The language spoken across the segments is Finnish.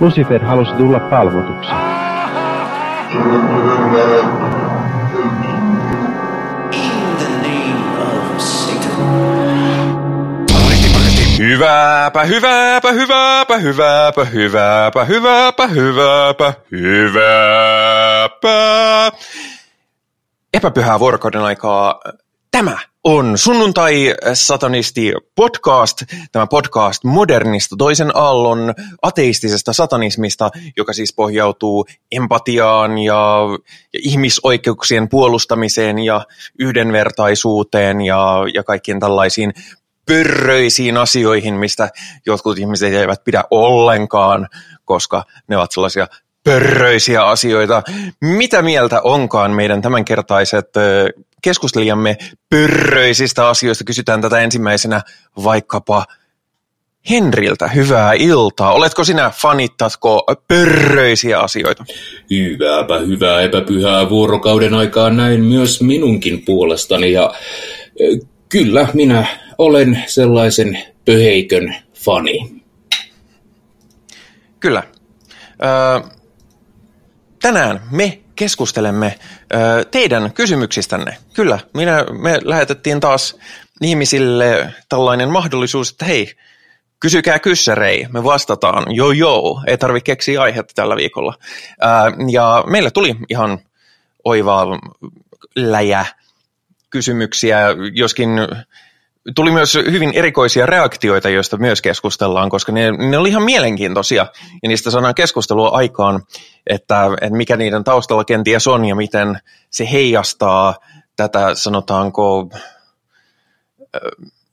Lucifer halusi tulla palvotuksi. Hyvääpä, hyvääpä, hyvääpä, hyvääpä, hyvääpä, hyvääpä, hyvääpä, hyvääpä. Epäpyhää vuorokauden aikaa. Tämä on Sunnuntai Satanisti podcast, tämä podcast modernista toisen aallon ateistisesta satanismista, joka siis pohjautuu empatiaan ja, ja ihmisoikeuksien puolustamiseen ja yhdenvertaisuuteen ja, ja kaikkiin tällaisiin pörröisiin asioihin, mistä jotkut ihmiset eivät pidä ollenkaan, koska ne ovat sellaisia pörröisiä asioita. Mitä mieltä onkaan meidän tämänkertaiset keskustelijamme pörröisistä asioista? Kysytään tätä ensimmäisenä vaikkapa Henriltä. Hyvää iltaa. Oletko sinä, fanittatko pörröisiä asioita? Hyvääpä hyvää epäpyhää vuorokauden aikaa näin myös minunkin puolestani ja kyllä minä olen sellaisen pöheikön fani. Kyllä. Ö, tänään me keskustelemme ö, teidän kysymyksistänne. Kyllä, minä, me lähetettiin taas ihmisille tällainen mahdollisuus, että hei, kysykää kyssärei, me vastataan, joo joo, ei tarvitse keksiä aihetta tällä viikolla. Ö, ja meille tuli ihan oivaa läjä kysymyksiä, joskin tuli myös hyvin erikoisia reaktioita, joista myös keskustellaan, koska ne, ne oli ihan mielenkiintoisia. Ja niistä saadaan keskustelua aikaan, että, että mikä niiden taustalla kenties on ja miten se heijastaa tätä, sanotaanko,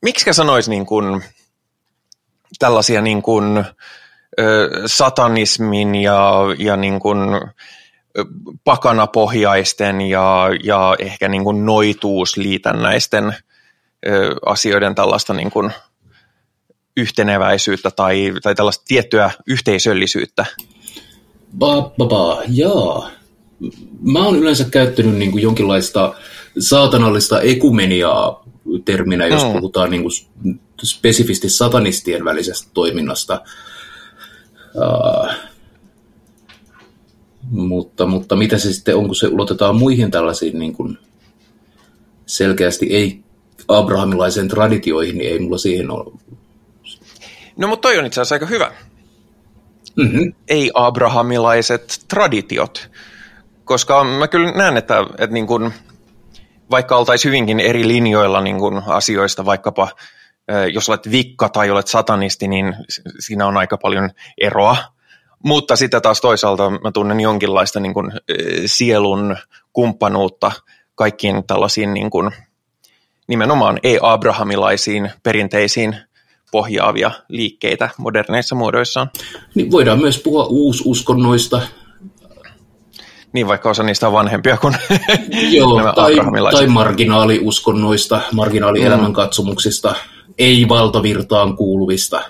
miksi sanoisi niin kuin, tällaisia niin kuin, satanismin ja, ja niin kuin, pakanapohjaisten ja, ja ehkä niin kuin noituusliitännäisten asioiden tällaista niin kuin yhteneväisyyttä tai, tai tällaista tiettyä yhteisöllisyyttä? Ba, ba, ba, jaa. Mä oon yleensä käyttänyt niin kuin jonkinlaista saatanallista ekumeniaa terminä, jos mm. puhutaan niin kuin spesifisti satanistien välisestä toiminnasta. Uh, mutta, mutta mitä se sitten on, kun se ulotetaan muihin tällaisiin niin kuin selkeästi ei abrahamilaiseen traditioihin, niin ei mulla siihen ole. No mutta toi on itse asiassa aika hyvä. Mm-hmm. Ei-abrahamilaiset traditiot. Koska mä kyllä näen, että, että niin kun, vaikka oltaisiin hyvinkin eri linjoilla niin kun asioista, vaikkapa jos olet vikka tai olet satanisti, niin siinä on aika paljon eroa. Mutta sitten taas toisaalta mä tunnen jonkinlaista niin kun, sielun kumppanuutta kaikkiin tällaisiin niin kun, nimenomaan ei-abrahamilaisiin perinteisiin pohjaavia liikkeitä moderneissa muodoissaan. Niin voidaan myös puhua uususkonnoista. Niin, vaikka osa niistä on vanhempia kuin Joo, nämä tai, tai marginaaliuskonnoista, marginaalielämänkatsomuksista, mm. ei valtavirtaan kuuluvista.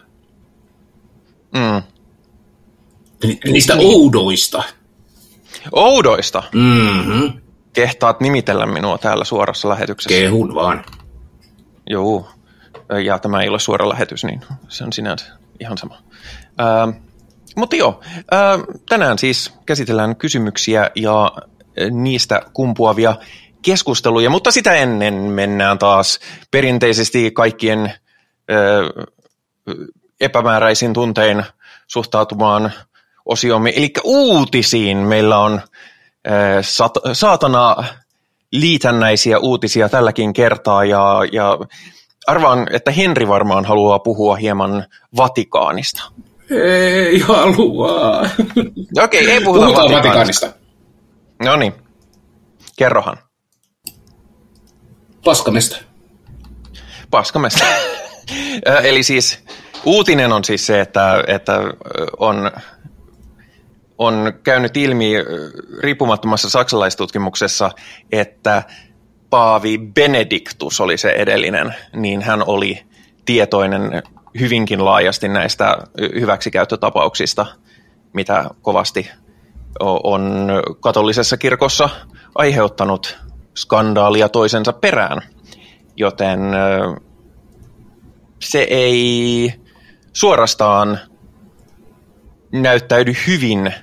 Mm. Niistä niin. oudoista. Oudoista? Mm-hmm kehtaat nimitellä minua täällä suorassa lähetyksessä. Kehun vaan. Joo, ja tämä ei ole suora lähetys, niin se on sinänsä ihan sama. Ää, mutta joo, ää, tänään siis käsitellään kysymyksiä ja niistä kumpuavia keskusteluja, mutta sitä ennen mennään taas perinteisesti kaikkien ää, epämääräisin tuntein suhtautumaan osiomme, eli uutisiin. Meillä on sat- saatana liitännäisiä uutisia tälläkin kertaa ja, ja arvaan, että Henri varmaan haluaa puhua hieman Vatikaanista. Ei halua. Okei, okay, ei puhuta Puhutaan Vatikaanista. Vatikaanista. No niin, kerrohan. Paskamesta. Paskamesta. Eli siis uutinen on siis se, että, että on on käynyt ilmi riippumattomassa saksalaistutkimuksessa, että Paavi Benediktus oli se edellinen, niin hän oli tietoinen hyvinkin laajasti näistä hyväksikäyttötapauksista, mitä kovasti on katolisessa kirkossa aiheuttanut skandaalia toisensa perään. Joten se ei suorastaan näyttäydy hyvin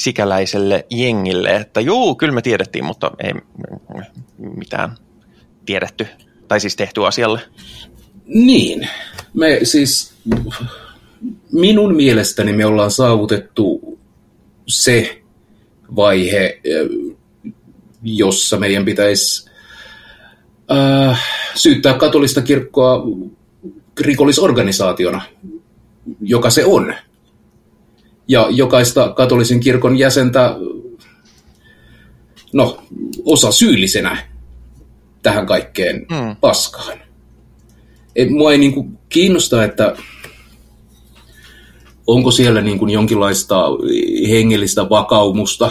sikäläiselle jengille, että joo, kyllä me tiedettiin, mutta ei mitään tiedetty, tai siis tehty asialle. Niin, me siis, minun mielestäni me ollaan saavutettu se vaihe, jossa meidän pitäisi äh, syyttää katolista kirkkoa rikollisorganisaationa, joka se on. Ja jokaista katolisen kirkon jäsentä, no, osa syyllisenä tähän kaikkeen mm. paskaan. Et mua ei niin kuin kiinnosta, että onko siellä niin kuin jonkinlaista hengellistä vakaumusta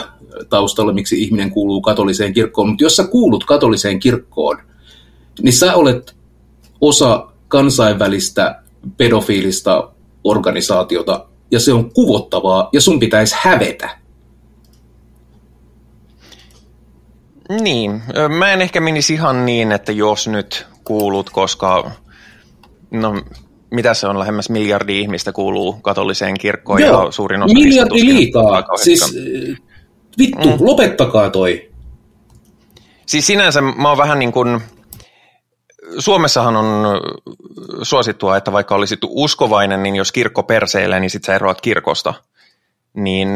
taustalla, miksi ihminen kuuluu katoliseen kirkkoon. Mutta jos sä kuulut katoliseen kirkkoon, niin sä olet osa kansainvälistä pedofiilista organisaatiota, ja se on kuvottavaa, ja sun pitäisi hävetä. Niin, mä en ehkä menisi ihan niin, että jos nyt kuulut, koska no mitä se on, lähemmäs miljardi ihmistä kuuluu katoliseen kirkkoon Joo, ja suurin osa miljardi liikaa. Siis vittu, mm. lopettakaa toi. Siis sinänsä mä oon vähän niin kuin, Suomessahan on suosittua, että vaikka olisit uskovainen, niin jos kirkko perseilee, niin sit sä eroat kirkosta. Niin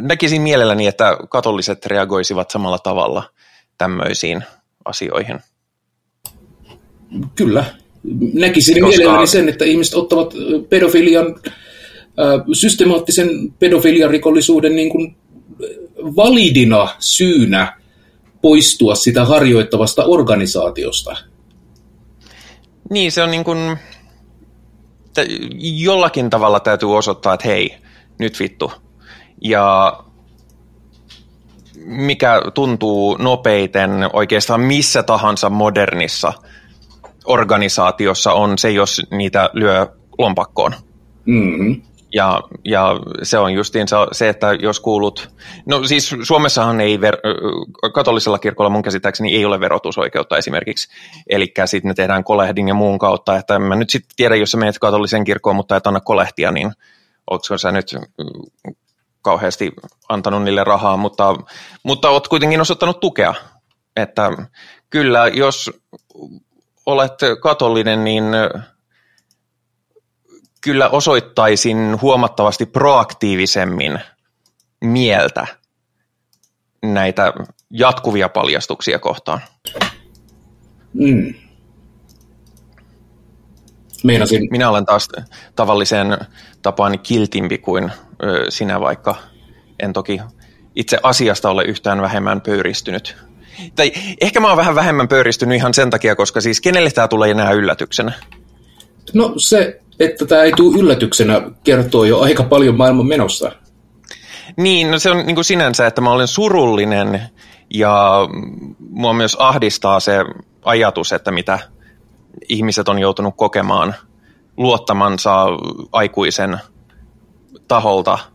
näkisin mielelläni, että katoliset reagoisivat samalla tavalla tämmöisiin asioihin. Kyllä. Näkisin Koska... mielelläni sen, että ihmiset ottavat pedofilian, systemaattisen pedofiliarikollisuuden niin kuin validina syynä poistua sitä harjoittavasta organisaatiosta. Niin, se on niin kuin, jollakin tavalla täytyy osoittaa, että hei, nyt vittu. Ja mikä tuntuu nopeiten oikeastaan missä tahansa modernissa organisaatiossa on se, jos niitä lyö lompakkoon. Mm-hmm. Ja, ja se on justiin se, että jos kuulut, no siis Suomessahan ei, ver, katolisella kirkolla mun käsittääkseni ei ole verotusoikeutta esimerkiksi, eli sitten ne tehdään kolehdin ja muun kautta, että mä nyt sitten tiedän, jos sä menet katolisen kirkkoon, mutta et anna kolehtia, niin ootko sä nyt kauheasti antanut niille rahaa, mutta, mutta oot kuitenkin osoittanut tukea, että kyllä jos olet katolinen, niin kyllä osoittaisin huomattavasti proaktiivisemmin mieltä näitä jatkuvia paljastuksia kohtaan. Mm. Meinasin. Minä olen taas tavalliseen tapaan kiltimpi kuin ö, sinä, vaikka en toki itse asiasta ole yhtään vähemmän pöyristynyt. Tai ehkä mä oon vähän vähemmän pöyristynyt ihan sen takia, koska siis kenelle tämä tulee enää yllätyksenä? No se että tämä ei tule yllätyksenä, kertoo jo aika paljon maailman menossa. Niin, no se on niin kuin sinänsä, että mä olen surullinen ja mua myös ahdistaa se ajatus, että mitä ihmiset on joutunut kokemaan luottamansa aikuisen taholta –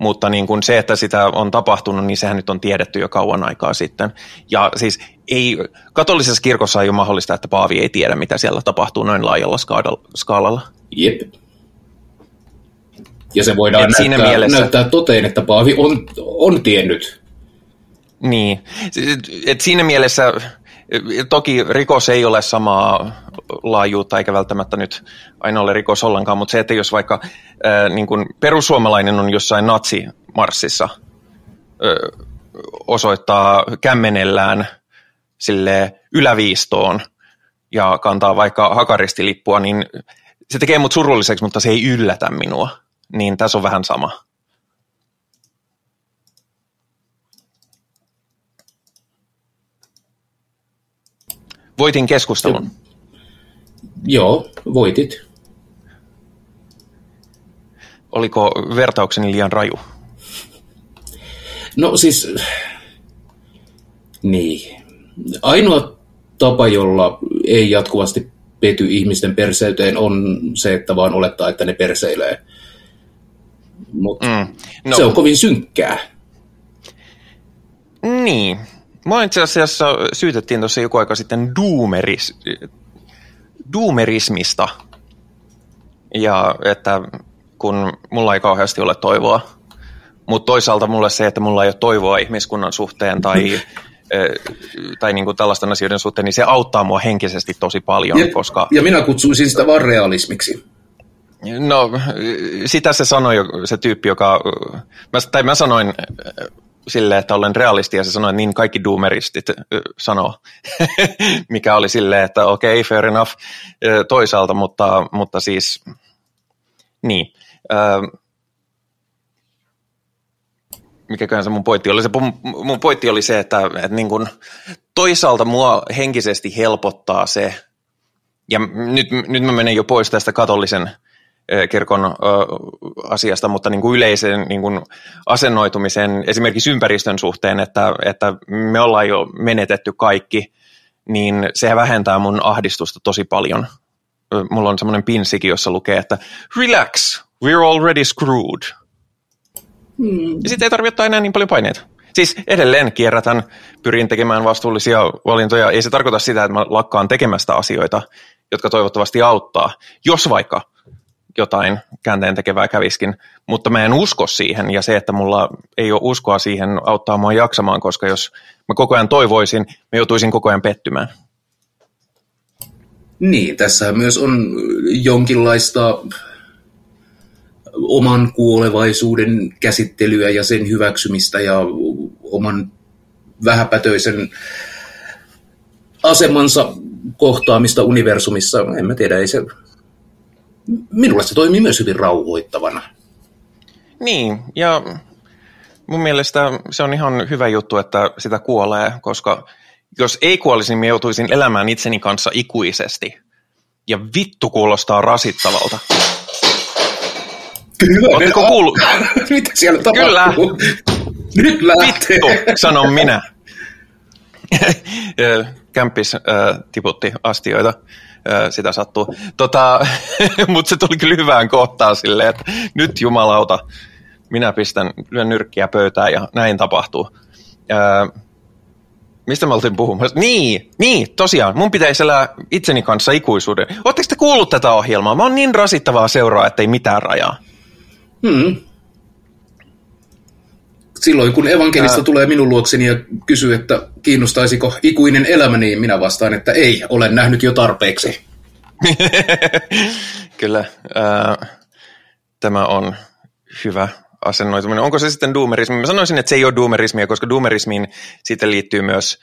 mutta niin kuin se, että sitä on tapahtunut, niin sehän nyt on tiedetty jo kauan aikaa sitten. Ja siis ei, katolisessa kirkossa ei ole mahdollista, että Paavi ei tiedä, mitä siellä tapahtuu noin laajalla skaalalla. Jep. Ja se voidaan näyttää, siinä mielessä, näyttää toteen, että Paavi on, on tiennyt. Niin, et siinä mielessä toki rikos ei ole samaa laajuutta eikä välttämättä nyt aina ole rikos ollenkaan, mutta se, että jos vaikka ää, niin kuin perussuomalainen on jossain natsimarssissa ää, osoittaa kämmenellään sille yläviistoon ja kantaa vaikka hakaristilippua, niin se tekee mut surulliseksi, mutta se ei yllätä minua. Niin tässä on vähän sama. Voitin keskustelun. Joo, voitit. Oliko vertaukseni liian raju? No siis, niin. Ainoa tapa, jolla ei jatkuvasti pety ihmisten perseyteen, on se, että vaan olettaa, että ne perseilee. Mutta mm, no. se on kovin synkkää. Niin. Mä itse asiassa syytettiin tuossa joku aika sitten doomeris, doomerismista. ja että kun mulla ei kauheasti ole toivoa, mutta toisaalta mulle se, että mulla ei ole toivoa ihmiskunnan suhteen tai, tai niin kuin tällaisten asioiden suhteen, niin se auttaa mua henkisesti tosi paljon. Ja, koska... ja minä kutsuisin sitä vaan realismiksi. No, sitä se sanoi se tyyppi, joka, mä, tai mä sanoin sille, että olen realisti, ja se sanoi, että niin kaikki doomeristit sanoo, mikä oli silleen, että okei, okay, fair enough toisaalta, mutta, mutta siis, niin. Mikäköhän se mun pointti oli? Se mun pointti oli se, että, että niin kun, toisaalta mua henkisesti helpottaa se, ja nyt, nyt mä menen jo pois tästä katolisen kirkon asiasta, mutta niin kuin yleisen niin kuin asennoitumisen esimerkiksi ympäristön suhteen, että, että me ollaan jo menetetty kaikki, niin se vähentää mun ahdistusta tosi paljon. Mulla on semmoinen pinsikin, jossa lukee, että relax, we're already screwed. Hmm. Ja sitten ei tarvitse ottaa enää niin paljon paineita. Siis edelleen kierrätän, pyrin tekemään vastuullisia valintoja. Ei se tarkoita sitä, että mä lakkaan tekemästä asioita, jotka toivottavasti auttaa. Jos vaikka jotain käänteen tekevää käviskin, mutta mä en usko siihen ja se, että mulla ei ole uskoa siihen auttaa mua jaksamaan, koska jos mä koko ajan toivoisin, mä joutuisin koko ajan pettymään. Niin, tässä myös on jonkinlaista oman kuolevaisuuden käsittelyä ja sen hyväksymistä ja oman vähäpätöisen asemansa kohtaamista universumissa. En mä tiedä, ei se minulle se toimii myös hyvin rauhoittavana. Niin, ja mun mielestä se on ihan hyvä juttu, että sitä kuolee, koska jos ei kuolisi, niin joutuisin elämään itseni kanssa ikuisesti. Ja vittu kuulostaa rasittavalta. Kyllä. Oletteko kuullut? Mitä siellä tapahtuu? Kyllä. Nyt lähtee. Vittu, sanon minä. Kämppis äh, tiputti astioita sitä sattuu. Tota, Mutta se tuli kyllä hyvään kohtaan silleen, että nyt jumalauta, minä pistän, lyön nyrkkiä pöytään ja näin tapahtuu. Ää, mistä mä oltiin puhumassa? Niin, niin, tosiaan, mun pitäisi elää itseni kanssa ikuisuuden. Oletteko te kuullut tätä ohjelmaa? Mä oon niin rasittavaa seuraa, ettei mitään rajaa. Hmm. Silloin kun evankelista Ää... tulee minun luokseni ja kysyy, että kiinnostaisiko ikuinen elämä, niin minä vastaan, että ei, olen nähnyt jo tarpeeksi. Kyllä, äh, tämä on hyvä asennoituminen. Onko se sitten doomerismi? Mä sanoisin, että se ei ole doomerismia, koska doomerismiin sitten liittyy myös,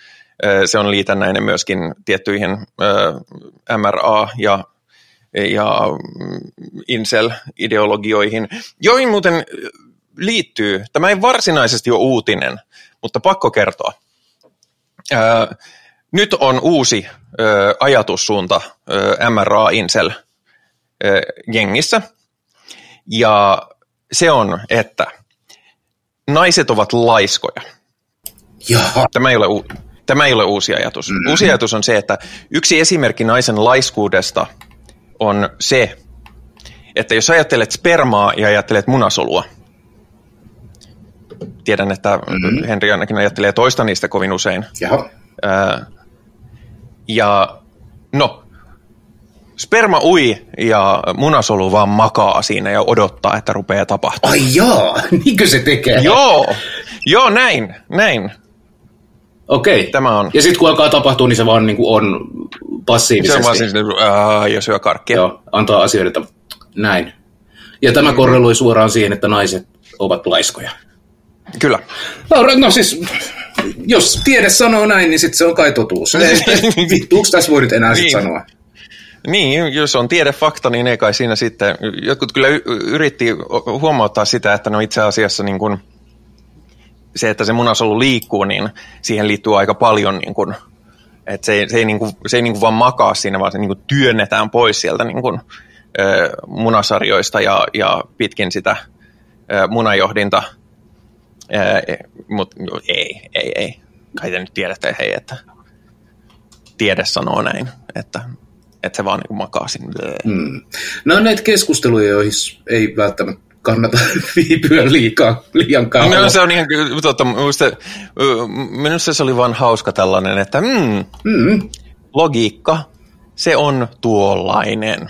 äh, se on liitännäinen myöskin tiettyihin äh, MRA- ja ja incel-ideologioihin, joihin muuten liittyy, tämä ei varsinaisesti ole uutinen, mutta pakko kertoa. Ää, nyt on uusi ää, ajatussuunta ää, MRA Incel ää, jengissä, ja se on, että naiset ovat laiskoja. Jaha. Tämä ei ole, u- tämä ei ole uusi ajatus. Mm-hmm. Uusi ajatus on se, että yksi esimerkki naisen laiskuudesta on se, että jos ajattelet spermaa ja ajattelet munasolua – tiedän, että mm-hmm. Henri ainakin ajattelee toista niistä kovin usein. Jaha. Ää, ja no, sperma ui ja munasolu vaan makaa siinä ja odottaa, että rupeaa tapahtumaan. Ai jaa, niinkö se tekee? Joo, joo näin, näin. Okei. Tämä on. Ja sitten kun alkaa tapahtua, niin se vaan niin kuin on passiivisesti. Se on vaan siis, äh, ja syö karkkia. Joo, antaa asioita näin. Ja tämä korreloi suoraan siihen, että naiset ovat laiskoja. Kyllä. No, no siis, jos tiede sanoo näin, niin sitten se on kai totuus. Vittuuks tässä voi nyt enää niin. sanoa? Niin, jos on tiedefakta, niin ei kai siinä sitten. Jotkut kyllä yritti huomauttaa sitä, että no itse asiassa niin kun se, että se munasolu liikkuu, niin siihen liittyy aika paljon niin kun, että se ei, se ei, niin kuin, se ei niin kuin vaan makaa siinä, vaan se niin kuin työnnetään pois sieltä niin kuin, munasarjoista ja, ja pitkin sitä munajohdinta – mutta ei, ei, ei. Kai te nyt tiedätte, hei, että tiede sanoo näin, että, että se vaan niin makaa sinne. Hmm. No näitä keskusteluja, joihin ei välttämättä kannata viipyä liikaa, liian kauan. No, se on ihan, totta, minusta, minusta se oli vaan hauska tällainen, että mm, mm. logiikka, se on tuollainen.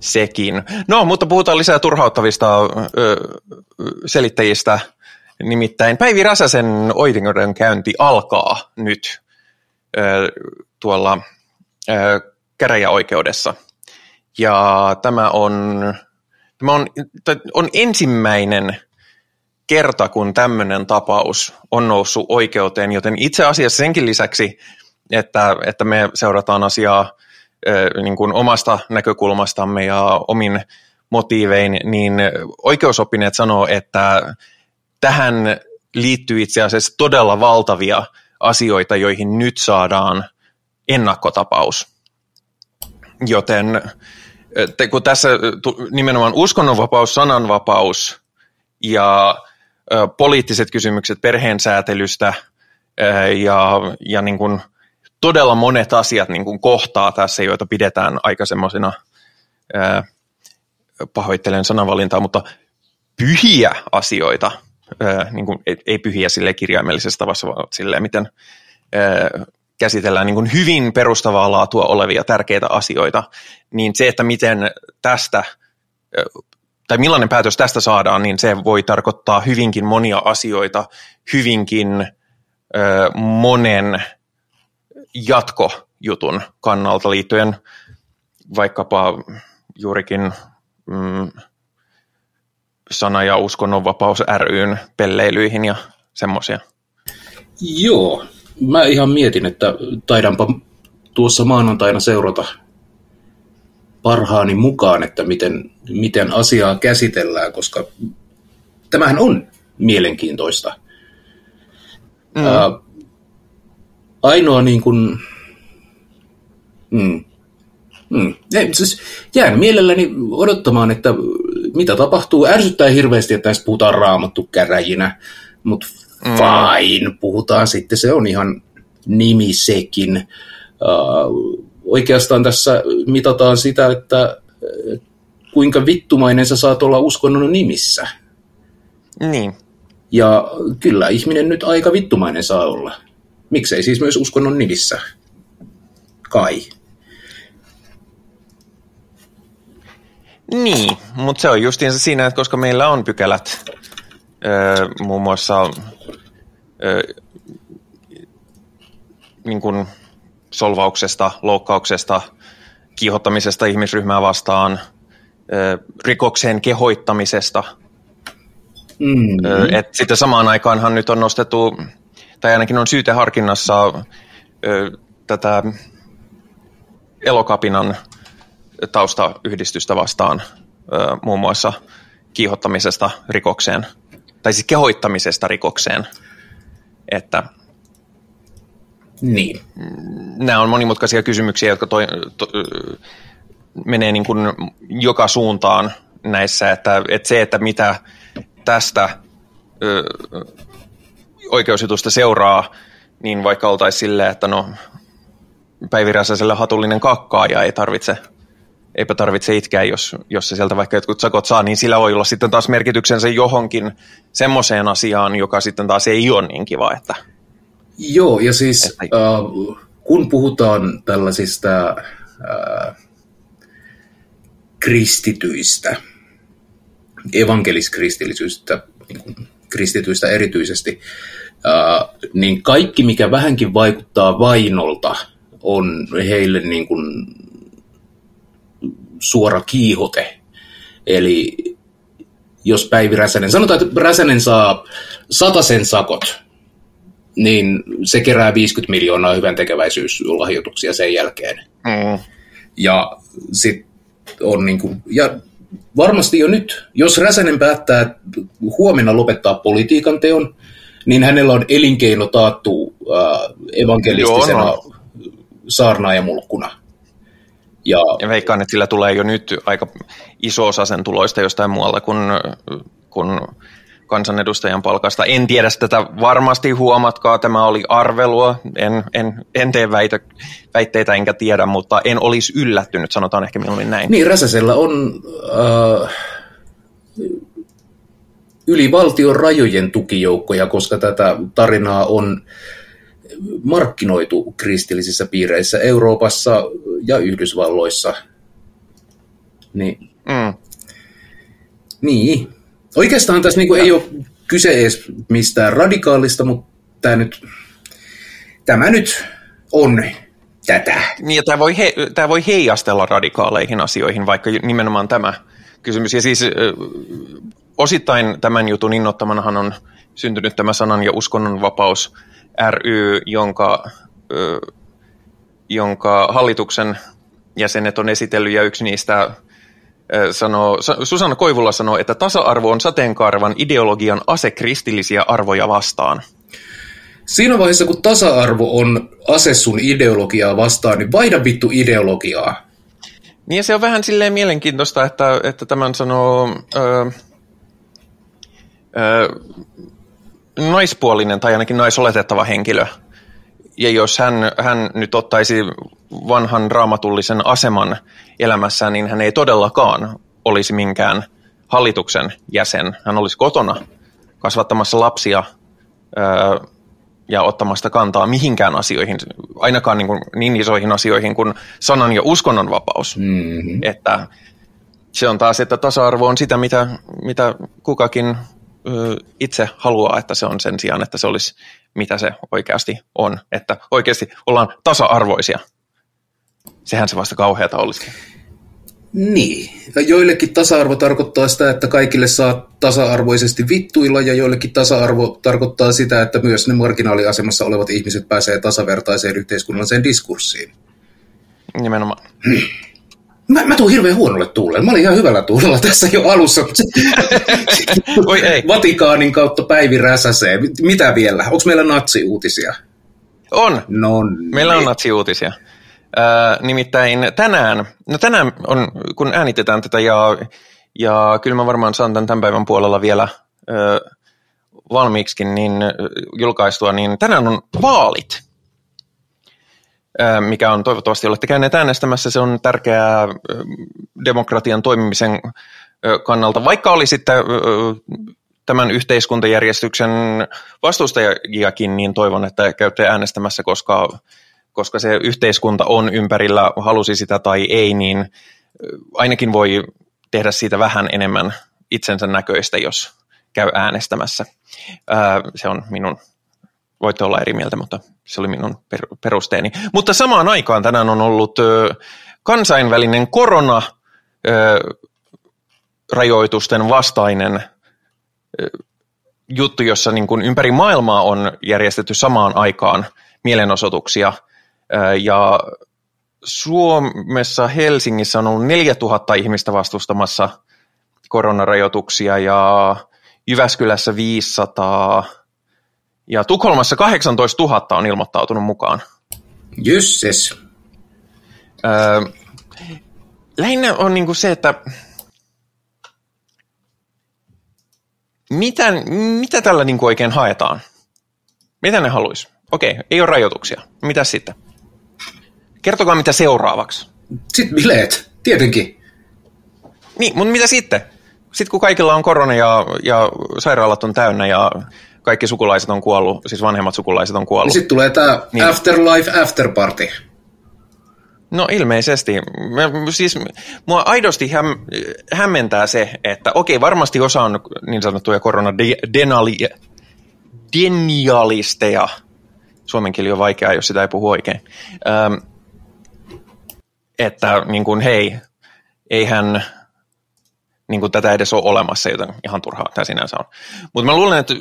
sekin. No, mutta puhutaan lisää turhauttavista ö, selittäjistä. Nimittäin Päivi Räsäsen oikeudenkäynti alkaa nyt ö, tuolla ö, käräjäoikeudessa. Ja tämä on, tämä on, on ensimmäinen kerta, kun tämmöinen tapaus on noussut oikeuteen, joten itse asiassa senkin lisäksi, että, että me seurataan asiaa niin kuin omasta näkökulmastamme ja omin motiivein, niin oikeusopineet sanoo, että tähän liittyy itse asiassa todella valtavia asioita, joihin nyt saadaan ennakkotapaus. Joten kun tässä nimenomaan uskonnonvapaus, sananvapaus ja poliittiset kysymykset perheen säätelystä ja, ja niin kuin todella monet asiat niin kuin kohtaa tässä, joita pidetään aika semmoisina, pahoittelen sanavalintaa, mutta pyhiä asioita, ää, niin kuin, ei, ei pyhiä sille kirjaimellisessä tavassa, vaan silleen, miten käsitellään niin kuin hyvin perustavaa laatua olevia tärkeitä asioita, niin se, että miten tästä, tai millainen päätös tästä saadaan, niin se voi tarkoittaa hyvinkin monia asioita, hyvinkin monen jatkojutun kannalta liittyen vaikkapa juurikin mm, sana- ja uskonnonvapaus ryn pelleilyihin ja semmoisia. Joo, mä ihan mietin, että taidanpa tuossa maanantaina seurata parhaani mukaan, että miten, miten asiaa käsitellään, koska tämähän on mielenkiintoista. Mm. Uh, ainoa niin kuin, mm, mm, ei, siis jään mielelläni odottamaan, että mitä tapahtuu. Ärsyttää hirveästi, että tästä puhutaan raamattu käräjinä, mutta. Fine, puhutaan sitten, se on ihan nimi sekin. Uh, oikeastaan tässä mitataan sitä, että kuinka vittumainen sä saat olla uskonnon nimissä. Niin. Ja kyllä ihminen nyt aika vittumainen saa olla. Miksei siis myös uskonnon nimissä? Kai. Niin, mutta se on justiinsa siinä, että koska meillä on pykälät muun muassa niin kuin solvauksesta, loukkauksesta, kiihottamisesta ihmisryhmää vastaan, rikokseen kehoittamisesta. Mm-hmm. Et sitten samaan aikaanhan nyt on nostettu tai ainakin on syyteharkinnassa tätä elokapinan taustayhdistystä vastaan muun muassa kiihottamisesta rikokseen, tai siis kehoittamisesta rikokseen, että niin. nämä on monimutkaisia kysymyksiä, jotka toi, to, menee niin kuin joka suuntaan näissä, että, että se, että mitä tästä ö, oikeusjutusta seuraa, niin vaikka oltaisiin silleen, että no Päivi Räsäselle hatullinen kakkaaja ei tarvitse, eipä tarvitse itkeä, jos, jos se sieltä vaikka jotkut sakot saa, niin sillä voi olla sitten taas merkityksensä johonkin semmoiseen asiaan, joka sitten taas ei ole niin kiva, että... Joo, ja siis että... äh, kun puhutaan tällaisista äh, kristityistä, evankeliskristillisyystä, niin kristityistä erityisesti, niin kaikki, mikä vähänkin vaikuttaa vainolta, on heille niin kuin suora kiihote. Eli jos Päivi Räsänen, sanotaan, että Räsänen saa sen sakot, niin se kerää 50 miljoonaa hyvän tekeväisyyslahjoituksia sen jälkeen. Mm. Ja sitten on niin kuin, ja varmasti jo nyt, jos Räsänen päättää huomenna lopettaa politiikan teon, niin hänellä on elinkeino taattu äh, evankelistisena Joo, no. saarnaajamulkkuna. Ja, ja veikkaan, että sillä tulee jo nyt aika iso osa sen tuloista jostain muualta kuin, kuin kansanedustajan palkasta. En tiedä tätä varmasti, huomatkaa, tämä oli arvelua, en, en, en tee väitä, väitteitä enkä tiedä, mutta en olisi yllättynyt, sanotaan ehkä mieluummin näin. Niin, Räsäsellä on äh, yli valtion rajojen tukijoukkoja, koska tätä tarinaa on markkinoitu kristillisissä piireissä Euroopassa ja Yhdysvalloissa Niin. Mm. Niin. Oikeastaan tässä niinku ei ole kyse edes mistään radikaalista, mutta tämä nyt, tämä nyt on tätä. Niin, tämä voi, he, tämä voi heijastella radikaaleihin asioihin, vaikka nimenomaan tämä kysymys. Ja siis osittain tämän jutun innoittamanahan on syntynyt tämä sanan ja uskonnonvapaus ry, jonka, ö, jonka hallituksen jäsenet on esitellyt, ja yksi niistä sanoo, Susanna Koivula sanoo, että tasa-arvo on sateenkaarvan ideologian ase kristillisiä arvoja vastaan. Siinä vaiheessa, kun tasa-arvo on ase sun ideologiaa vastaan, niin vaihda vittu ideologiaa. Niin ja se on vähän silleen mielenkiintoista, että, että tämän sanoo ö, ö, naispuolinen tai ainakin naisoletettava henkilö. Ja jos hän, hän nyt ottaisi vanhan raamatullisen aseman elämässään, niin hän ei todellakaan olisi minkään hallituksen jäsen. Hän olisi kotona kasvattamassa lapsia ö, ja ottamasta kantaa mihinkään asioihin, ainakaan niin, kuin niin isoihin asioihin kuin sanan ja uskonnonvapaus. Mm-hmm. Että se on taas, että tasa-arvo on sitä, mitä, mitä kukakin itse haluaa, että se on sen sijaan, että se olisi mitä se oikeasti on. Että oikeasti ollaan tasa-arvoisia. Sehän se vasta kauheata olisikin. Niin. Ja joillekin tasa-arvo tarkoittaa sitä, että kaikille saa tasa-arvoisesti vittuilla, ja joillekin tasa-arvo tarkoittaa sitä, että myös ne marginaaliasemassa olevat ihmiset pääsee tasavertaiseen yhteiskunnalliseen diskurssiin. Nimenomaan. Mä, mä tuun hirveän huonolle tuulelle. Mä olin ihan hyvällä tuulella tässä jo alussa. Oi ei. Vatikaanin kautta Päivi räsäsee. Mitä vielä? Onko meillä natsiuutisia? On. No, Meillä on natsiuutisia. Äh, nimittäin tänään, no tänään on, kun äänitetään tätä ja, ja kyllä mä varmaan saan tämän, tämän päivän puolella vielä äh, valmiiksi niin julkaistua, niin tänään on vaalit, äh, mikä on toivottavasti olette käyneet äänestämässä. Se on tärkeää demokratian toimimisen kannalta, vaikka oli sitten tämän yhteiskuntajärjestyksen vastustajakin, niin toivon, että käytte äänestämässä, koska koska se yhteiskunta on ympärillä, halusi sitä tai ei, niin ainakin voi tehdä siitä vähän enemmän itsensä näköistä, jos käy äänestämässä. Se on minun, voitte olla eri mieltä, mutta se oli minun perusteeni. Mutta samaan aikaan tänään on ollut kansainvälinen korona rajoitusten vastainen juttu, jossa niin kuin ympäri maailmaa on järjestetty samaan aikaan mielenosoituksia – ja Suomessa Helsingissä on ollut 4000 ihmistä vastustamassa koronarajoituksia ja Jyväskylässä 500 ja Tukholmassa 18 000 on ilmoittautunut mukaan. Jysses. Öö, lähinnä on niin kuin se, että mitä, mitä tällä niin kuin oikein haetaan? Mitä ne haluaisi? Okei, ei ole rajoituksia. Mitä sitten? Kertokaa mitä seuraavaksi. Sitten bileet, tietenkin. Niin, mutta mitä sitten? Sitten kun kaikilla on korona ja, ja sairaalat on täynnä ja kaikki sukulaiset on kuollut, siis vanhemmat sukulaiset on kuollut. Sitten tulee tämä niin. afterlife afterparty. No ilmeisesti. Mä, siis mua aidosti häm, hämmentää se, että okei, varmasti osa on niin sanottuja koronadenialisteja. Suomen kieli on vaikeaa, jos sitä ei puhu oikein. Ähm, että niin kuin, hei, eihän niin kuin tätä edes ole olemassa, joten ihan turhaa tämä sinänsä on. Mutta mä luulen, että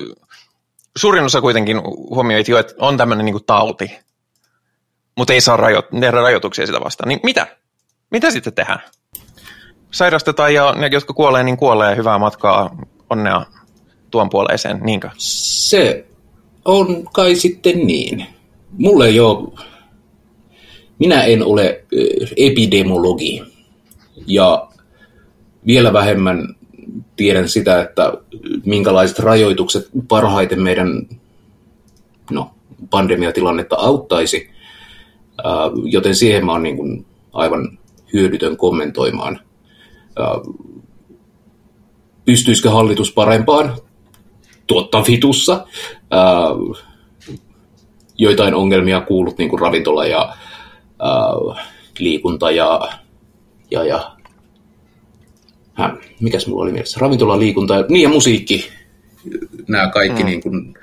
suurin osa kuitenkin huomioi jo, että on tämmöinen niin tauti, mutta ei saa rajo- tehdä rajoituksia sitä vastaan. Niin mitä? Mitä sitten tehdään? Sairastetaan ja ne, jotka kuolee, niin kuolee. Hyvää matkaa, onnea tuon puoleiseen, niinkö? Se on kai sitten niin. Mulle ole minä en ole epidemiologi ja vielä vähemmän tiedän sitä, että minkälaiset rajoitukset parhaiten meidän no, pandemiatilannetta auttaisi, joten siihen mä oon niin kuin aivan hyödytön kommentoimaan. Pystyisikö hallitus parempaan? Tuotta vitussa. Joitain ongelmia kuullut niin kuin ravintola- ja liikunta ja, ja, ja Häh, mikäs mulla oli mielessä? Ravintola, liikunta, niin ja musiikki. Nämä kaikki mm. niin kuin,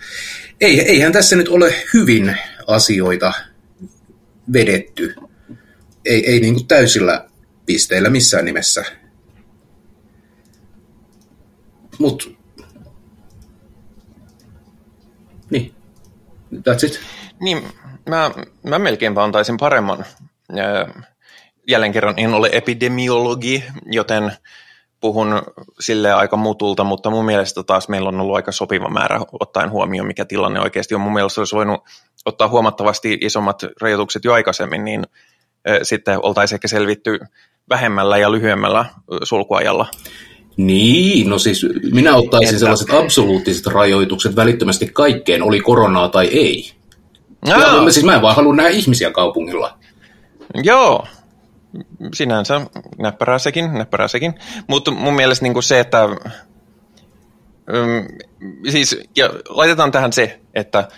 ei, eihän tässä nyt ole hyvin asioita vedetty. Ei, ei niin kuin täysillä pisteillä missään nimessä. Mut niin, that's it. Niin, mä, mä melkeinpä antaisin paremman. Jälleen kerran en ole epidemiologi, joten puhun sille aika mutulta, mutta mun mielestä taas meillä on ollut aika sopiva määrä ottaen huomioon, mikä tilanne oikeasti on. Mun mielestä olisi voinut ottaa huomattavasti isommat rajoitukset jo aikaisemmin, niin sitten oltaisiin ehkä selvitty vähemmällä ja lyhyemmällä sulkuajalla. Niin, no siis minä ottaisin Entä? sellaiset absoluuttiset rajoitukset välittömästi kaikkeen, oli koronaa tai ei. Ja, Ja, siis mä en vaan halua nähdä ihmisiä kaupungilla. Joo, sinänsä näppärää sekin, näppärää sekin. Mutta mun mielestä niin se, että um, siis, ja laitetaan tähän se, että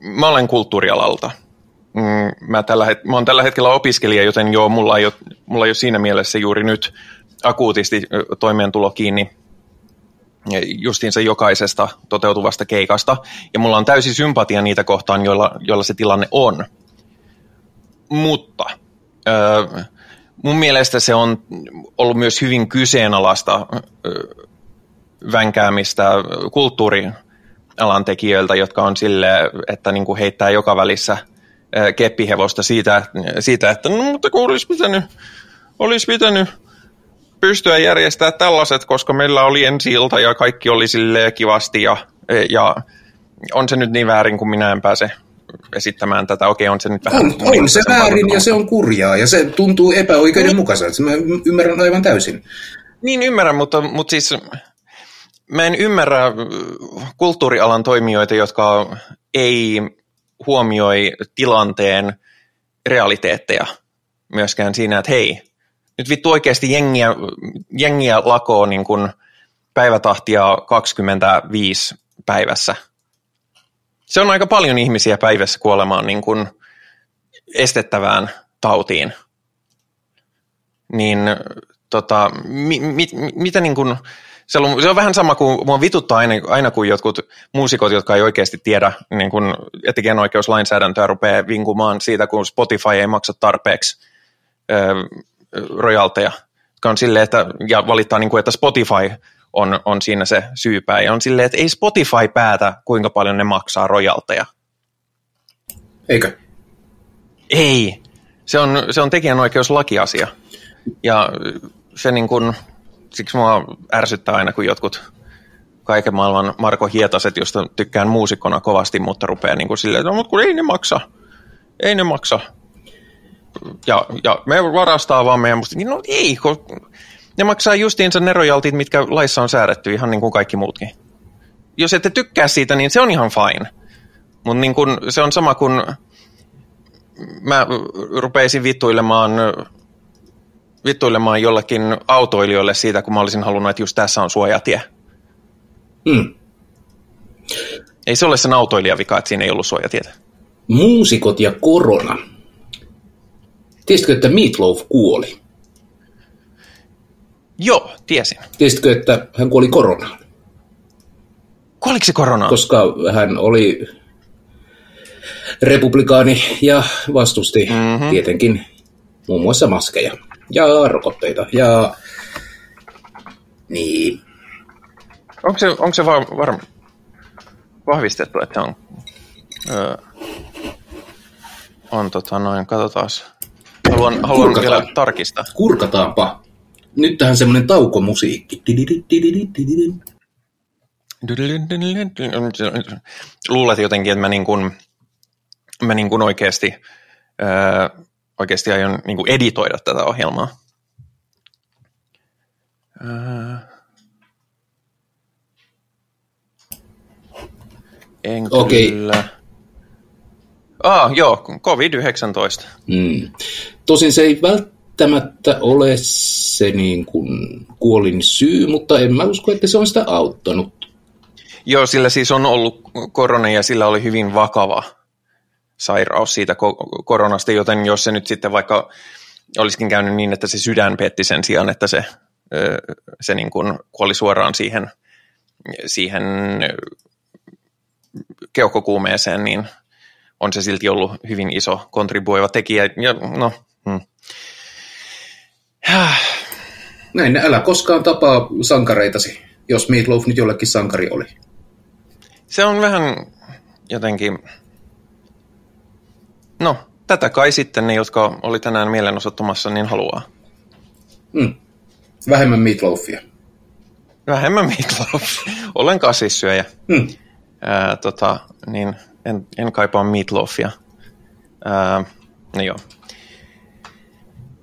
mä olen kulttuurialalta. Mm, mä, tällä het- mä olen tällä hetkellä opiskelija, joten joo, mulla ei, ole, mulla ei ole siinä mielessä juuri nyt akuutisti toimeentulo kiinni justiinsa jokaisesta toteutuvasta keikasta. Ja mulla on täysi sympatia niitä kohtaan, joilla, joilla se tilanne on. Mutta äh, mun mielestä se on ollut myös hyvin kyseenalaista vänkäämistä kulttuurialan tekijöiltä, jotka on sille, että niin kuin heittää joka välissä keppihevosta siitä, siitä että no, mutta kun olisi pitänyt, olisi pitänyt pystyä järjestämään tällaiset, koska meillä oli ensi ilta ja kaikki oli sille kivasti ja, ja on se nyt niin väärin, kun minä en pääse esittämään tätä. Okei, on se nyt vähän... On, on se väärin ja se on kurjaa ja se tuntuu epäoikeudenmukaiselta. Mä ymmärrän aivan täysin. Niin ymmärrän, mutta, mutta siis mä en ymmärrä kulttuurialan toimijoita, jotka ei huomioi tilanteen realiteetteja myöskään siinä, että hei, nyt vittu oikeasti jengiä, jengiä lakoo niin kuin päivätahtia 25 päivässä. Se on aika paljon ihmisiä päivässä kuolemaan niin kuin estettävään tautiin. Niin tota, mi, mi, mitä niin kuin, se on, se on vähän sama kuin, mua vituttaa aina, aina kun jotkut muusikot, jotka ei oikeasti tiedä, niin kun, että tekijänoikeuslainsäädäntöä rupeaa vinkumaan siitä, kun Spotify ei maksa tarpeeksi rojalteja, jotka on silleen, että, ja valittaa, niin kuin, että Spotify on, on siinä se syypää, ja on silleen, että ei Spotify päätä, kuinka paljon ne maksaa rojalteja. Eikö? Ei. Se on, se on tekijänoikeuslakiasia. Ja se niin kuin, siksi mua ärsyttää aina, kun jotkut kaiken maailman Marko Hietaset, josta tykkään muusikkona kovasti, mutta rupeaa niin kuin silleen, että no, mutta kun ei ne maksa. Ei ne maksa ja, ja me varastaa vaan meidän musta, niin no ei, kun ne maksaa justiinsa ne rojaltit, mitkä laissa on säädetty ihan niin kuin kaikki muutkin. Jos ette tykkää siitä, niin se on ihan fine. Mutta niin kun, se on sama kuin mä rupeisin vittuilemaan, vittuilemaan jollekin autoilijoille siitä, kun mä olisin halunnut, että just tässä on suojatie. Hmm. Ei se ole sen autoilijan vika, että siinä ei ollut suojatietä. Muusikot ja korona. Tiesitkö, että Meatloaf kuoli? Joo, tiesin. Tiesitkö, että hän kuoli koronaan? Kuoliko se koronaan? Koska hän oli republikaani ja vastusti mm-hmm. tietenkin muun muassa maskeja ja rokotteita. Ja niin. Onko se, onko se var, var, vahvistettu, että on, öö, on tota noin, katsotaan. Haluan, haluan vielä tarkistaa. Kurkataanpa. Nyt tähän semmoinen taukomusiikki. Luulet jotenkin, että mä, niin kuin, mä niin kuin oikeasti, ää, oikeasti aion niin kuin editoida tätä ohjelmaa. en Okei. kyllä. Ah, joo, COVID-19. Mm. Tosin se ei välttämättä ole se niin kuin kuolin syy, mutta en mä usko, että se on sitä auttanut. Joo, sillä siis on ollut korona ja sillä oli hyvin vakava sairaus siitä koronasta, joten jos se nyt sitten vaikka olisikin käynyt niin, että se sydän petti sen sijaan, että se se niin kuin kuoli suoraan siihen, siihen keuhkokuumeeseen, niin on se silti ollut hyvin iso kontribuoiva tekijä. Ja, no, hmm. Näin, älä koskaan tapaa sankareitasi, jos Meatloaf nyt jollekin sankari oli. Se on vähän jotenkin, no, tätä kai sitten ne, jotka oli tänään mielenosoittamassa, niin haluaa. Hmm. Vähemmän meatloafia. Vähemmän meatloafia. Olen kasvissyöjä. Hmm. Ää, tota, niin en, en kaipaa meatloafia. Ää, no joo.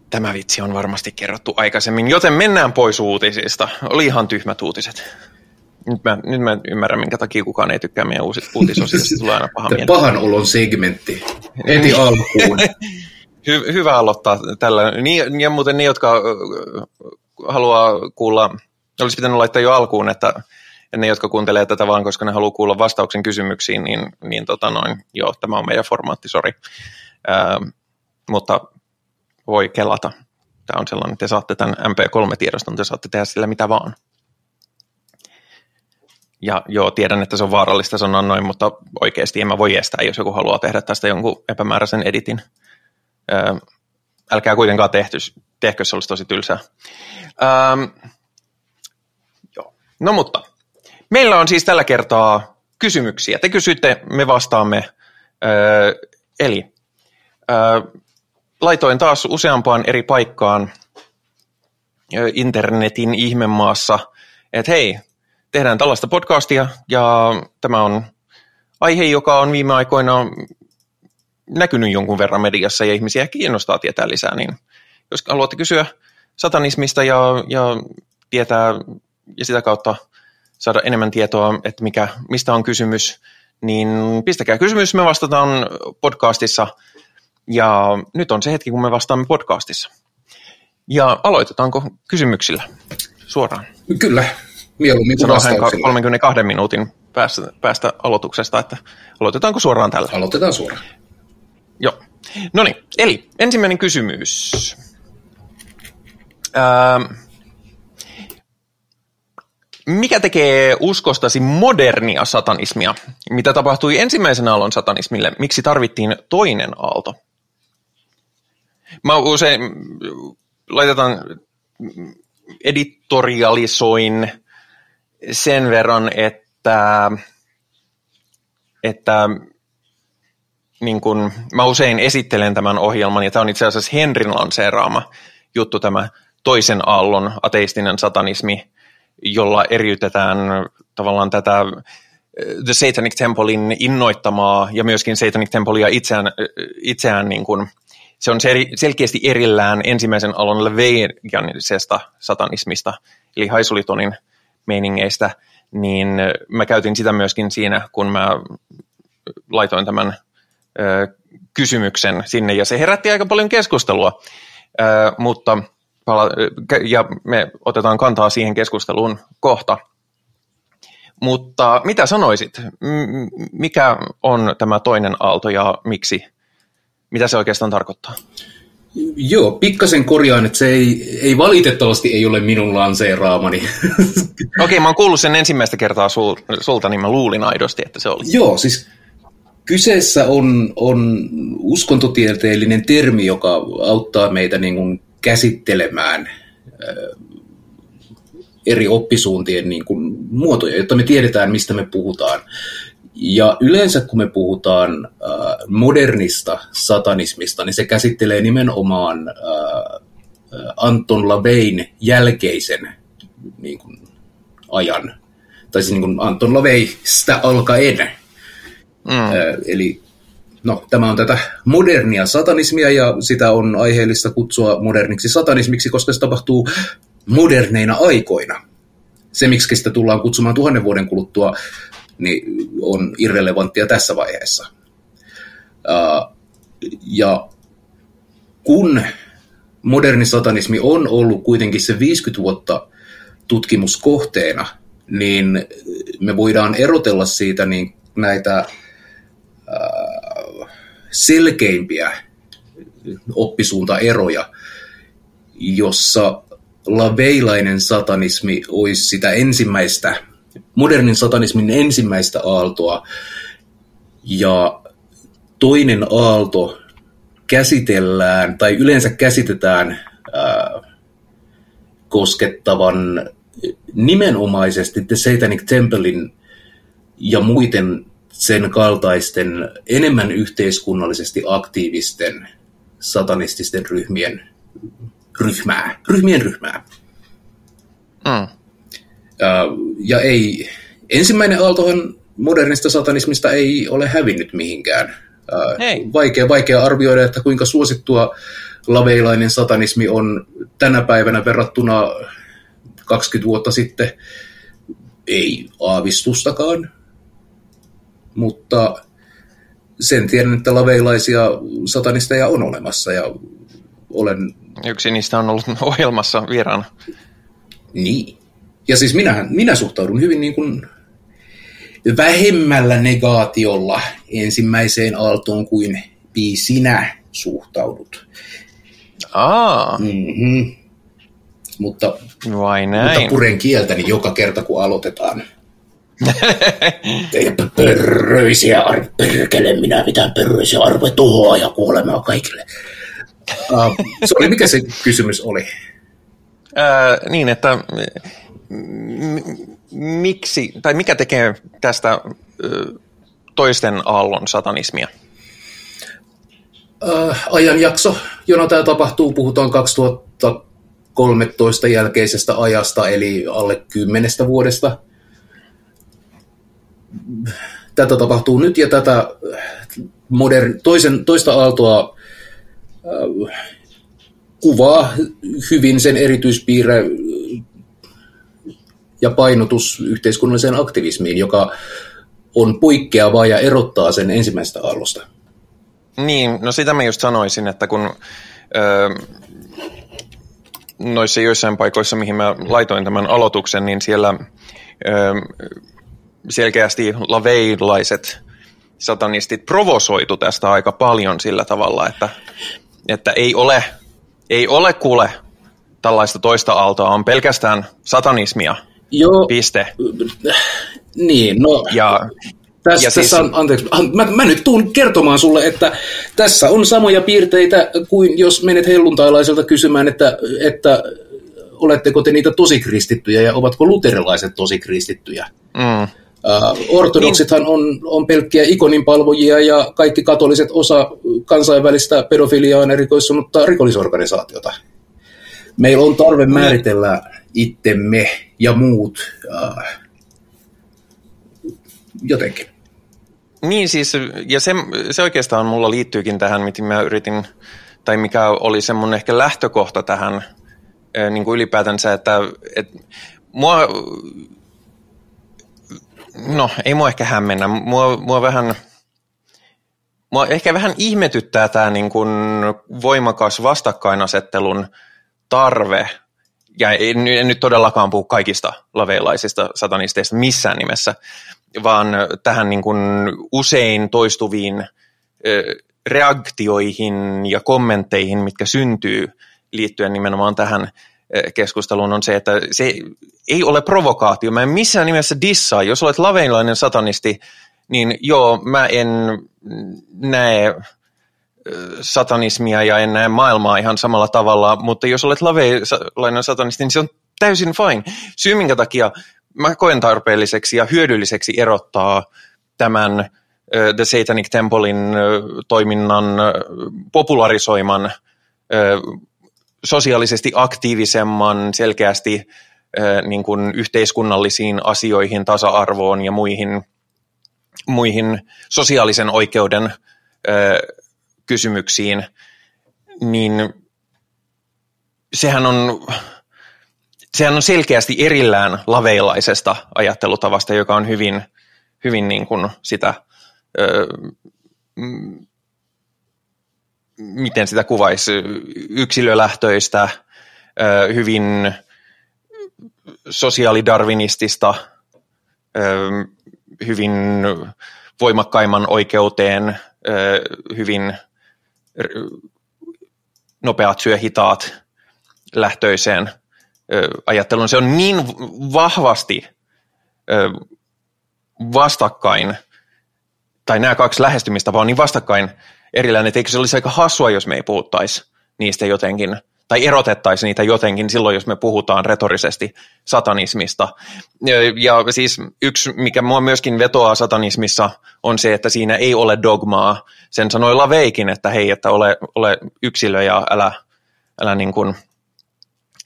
Tämä vitsi on varmasti kerrottu aikaisemmin, joten mennään pois uutisista. Oli ihan tyhmät uutiset. Nyt mä, nyt mä ymmärrän, minkä takia kukaan ei tykkää meidän uusi, uutisosiosta. Tulee aina paha mieli. Pahan olon segmentti. Heti alkuun. Hy, hyvä aloittaa tällä. Niin, ja muuten ne, jotka haluaa kuulla, olisi pitänyt laittaa jo alkuun, että ne, jotka kuuntelee tätä vaan, koska ne haluaa kuulla vastauksen kysymyksiin, niin, niin tota noin, joo, tämä on meidän formaatti, sori. mutta voi kelata. Tämä on sellainen, että te saatte tämän MP3-tiedoston, te saatte tehdä sillä mitä vaan. Ja joo, tiedän, että se on vaarallista sanoa noin, mutta oikeasti en mä voi estää, jos joku haluaa tehdä tästä jonkun epämääräisen editin. Öö, älkää kuitenkaan tehty, tehkö, se olisi tosi tylsää. Öö, joo. No mutta, meillä on siis tällä kertaa kysymyksiä. Te kysytte, me vastaamme. Öö, eli öö, laitoin taas useampaan eri paikkaan internetin ihmemaassa, että hei, tehdään tällaista podcastia ja tämä on aihe, joka on viime aikoina näkynyt jonkun verran mediassa ja ihmisiä kiinnostaa tietää lisää, niin jos haluatte kysyä satanismista ja, ja tietää ja sitä kautta saada enemmän tietoa, että mikä, mistä on kysymys, niin pistäkää kysymys, me vastataan podcastissa ja nyt on se hetki, kun me vastaamme podcastissa. Ja aloitetaanko kysymyksillä suoraan? Kyllä, mieluummin kuin vastauksilla. 32 minuutin päästä, päästä aloituksesta, että aloitetaanko suoraan tällä? Aloitetaan suoraan. Joo. No niin, eli ensimmäinen kysymys. Ähm, mikä tekee uskostasi modernia satanismia? Mitä tapahtui ensimmäisen aallon satanismille? Miksi tarvittiin toinen aalto? Mä usein laitetaan editorialisoin sen verran, että, että niin kun, mä usein esittelen tämän ohjelman, ja tämä on itse asiassa Henrin lanseeraama juttu, tämä toisen aallon ateistinen satanismi, jolla eriytetään tavallaan tätä The Satanic Templein innoittamaa ja myöskin Satanic Templea itseään, itseään niin kuin, se on selkeästi erillään ensimmäisen alon leveianisesta satanismista, eli Haisulitonin meiningeistä, niin mä käytin sitä myöskin siinä, kun mä laitoin tämän ö, kysymyksen sinne, ja se herätti aika paljon keskustelua, ö, mutta ja me otetaan kantaa siihen keskusteluun kohta. Mutta mitä sanoisit? Mikä on tämä toinen aalto ja miksi? Mitä se oikeastaan tarkoittaa? Joo, pikkasen korjaan, että se ei, ei valitettavasti ei ole minun lanseeraamani. Okei, okay, mä oon kuullut sen ensimmäistä kertaa sul, sulta, niin mä luulin aidosti, että se oli. Joo, siis kyseessä on, on uskontotieteellinen termi, joka auttaa meitä niin kuin käsittelemään eri oppisuuntien niin kuin muotoja, jotta me tiedetään, mistä me puhutaan. Ja yleensä kun me puhutaan modernista satanismista, niin se käsittelee nimenomaan Anton LaVeyn jälkeisen niin kuin, ajan, tai siis niin kuin Anton LaVeystä alkaen. Mm. Eli No, tämä on tätä modernia satanismia ja sitä on aiheellista kutsua moderniksi satanismiksi, koska se tapahtuu moderneina aikoina. Se, miksi sitä tullaan kutsumaan tuhannen vuoden kuluttua, niin on irrelevanttia tässä vaiheessa. Ja kun moderni satanismi on ollut kuitenkin se 50 vuotta tutkimuskohteena, niin me voidaan erotella siitä niin näitä selkeimpiä oppisuuntaeroja, jossa laveilainen satanismi olisi sitä ensimmäistä, modernin satanismin ensimmäistä aaltoa, ja toinen aalto käsitellään, tai yleensä käsitetään ää, koskettavan nimenomaisesti The Satanic Templein ja muiden sen kaltaisten enemmän yhteiskunnallisesti aktiivisten satanististen ryhmien ryhmää, ryhmien ryhmää. Mm. Ja ei, ensimmäinen aaltohan modernista satanismista ei ole hävinnyt mihinkään. Vaikea, vaikea arvioida, että kuinka suosittua laveilainen satanismi on tänä päivänä verrattuna 20 vuotta sitten. Ei aavistustakaan, mutta sen tiedän, että laveilaisia satanisteja on olemassa ja olen... Yksi niistä on ollut ohjelmassa vieraana. Niin. Ja siis minähän, minä suhtaudun hyvin niin kuin vähemmällä negaatiolla ensimmäiseen aaltoon kuin sinä suhtaudut. Aa. Mm-hmm. Mutta, Vai näin. mutta puren kieltäni joka kerta, kun aloitetaan. Teidän pörröisiä arvoja, perkele, minä mitään pörröisiä arvoja, tuhoa ja kuolemaa kaikille. Uh, se oli, mikä se kysymys oli? Uh, niin, että miksi, tai mikä tekee tästä toisten aallon satanismia? Uh, ajanjakso, jona tämä tapahtuu, puhutaan 2013 jälkeisestä ajasta, eli alle kymmenestä vuodesta. Tätä tapahtuu nyt, ja tätä modern, toisen, toista aaltoa uh, kuvaa hyvin sen erityispiirre ja painotus yhteiskunnalliseen aktivismiin, joka on poikkeavaa ja erottaa sen ensimmäisestä aallosta. Niin, no sitä mä just sanoisin, että kun öö, noissa joissain paikoissa, mihin mä laitoin tämän aloituksen, niin siellä öö, selkeästi laveilaiset satanistit provosoitu tästä aika paljon sillä tavalla, että, että ei ole, ei ole kuule tällaista toista aaltoa, on pelkästään satanismia, Joo. Piste. Niin, no... Ja, tässä, ja siis... tässä on, anteeksi, mä, mä nyt tuun kertomaan sulle, että tässä on samoja piirteitä kuin jos menet helluntailaiselta kysymään, että, että oletteko te niitä tosikristittyjä ja ovatko luterilaiset tosikristittyjä. Mm. Uh, ortodoksithan niin. on, on pelkkiä ikoninpalvojia ja kaikki katoliset osa kansainvälistä pedofiliaan erikoistunutta rikollisorganisaatiota. Meillä on tarve määritellä itsemme ja muut äh, jotenkin. Niin siis, ja se, se oikeastaan mulla liittyykin tähän, mitä mä yritin, tai mikä oli semmoinen ehkä lähtökohta tähän äh, niin kuin ylipäätänsä, että, että mua, no ei mua ehkä hämmennä, mua, mua vähän, mua ehkä vähän ihmetyttää tämä niin kuin voimakas vastakkainasettelun tarve ja en, en nyt todellakaan puhu kaikista laveilaisista satanisteista missään nimessä, vaan tähän niin kuin usein toistuviin reaktioihin ja kommentteihin, mitkä syntyy liittyen nimenomaan tähän keskusteluun, on se, että se ei ole provokaatio. Mä en missään nimessä dissaa. Jos olet laveilainen satanisti, niin joo, mä en näe satanismia ja en näe maailmaa ihan samalla tavalla, mutta jos olet laveilainen satanisti, niin se on täysin fine. Syy, minkä takia mä koen tarpeelliseksi ja hyödylliseksi erottaa tämän The Satanic Templein toiminnan popularisoiman sosiaalisesti aktiivisemman, selkeästi niin kuin yhteiskunnallisiin asioihin, tasa-arvoon ja muihin, muihin sosiaalisen oikeuden kysymyksiin, niin sehän on, sehän on selkeästi erillään laveilaisesta ajattelutavasta, joka on hyvin, hyvin niin kuin sitä, ö, miten sitä kuvaisi, yksilölähtöistä, ö, hyvin sosiaalidarvinistista, ö, hyvin voimakkaimman oikeuteen, hyvin nopeat syö hitaat lähtöiseen ajattelun. Se on niin vahvasti vastakkain, tai nämä kaksi lähestymistapaa on niin vastakkain erilainen, että eikö se olisi aika hassua, jos me ei puhuttaisi niistä jotenkin, tai erotettaisiin niitä jotenkin silloin, jos me puhutaan retorisesti satanismista. Ja, siis yksi, mikä mua myöskin vetoaa satanismissa, on se, että siinä ei ole dogmaa. Sen sanoi Laveikin, että hei, että ole, ole yksilö ja älä, älä niin kuin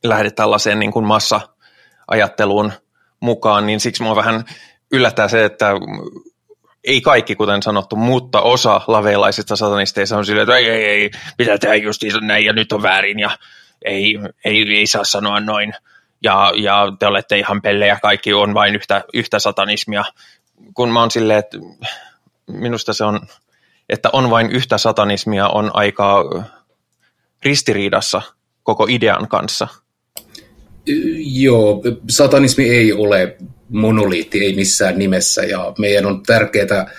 lähde tällaiseen niin kuin massa-ajatteluun mukaan, niin siksi mua vähän yllättää se, että ei kaikki, kuten sanottu, mutta osa laveilaisista satanisteista on silleen, että ei, ei, ei, pitää tehdä just näin ja nyt on väärin ja ei, ei, ei saa sanoa noin. Ja, ja te olette ihan pellejä, kaikki on vain yhtä, yhtä satanismia. Kun mä oon silleen, että minusta se on, että on vain yhtä satanismia, on aika ristiriidassa koko idean kanssa. Joo, satanismi ei ole monoliitti, ei missään nimessä, ja meidän on tärkeää,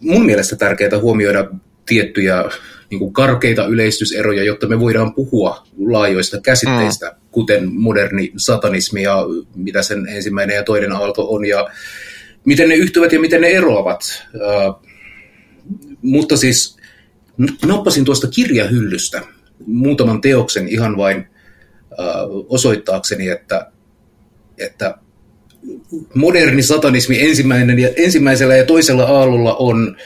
mun mielestä tärkeää huomioida tiettyjä niin kuin karkeita yleistyseroja, jotta me voidaan puhua laajoista käsitteistä, mm. kuten moderni satanismi ja mitä sen ensimmäinen ja toinen aalto on, ja miten ne yhtyvät ja miten ne eroavat. Uh, mutta siis nappasin tuosta kirjahyllystä muutaman teoksen ihan vain osoittaakseni, että, että moderni satanismi ensimmäinen ja, ensimmäisellä ja toisella aallolla on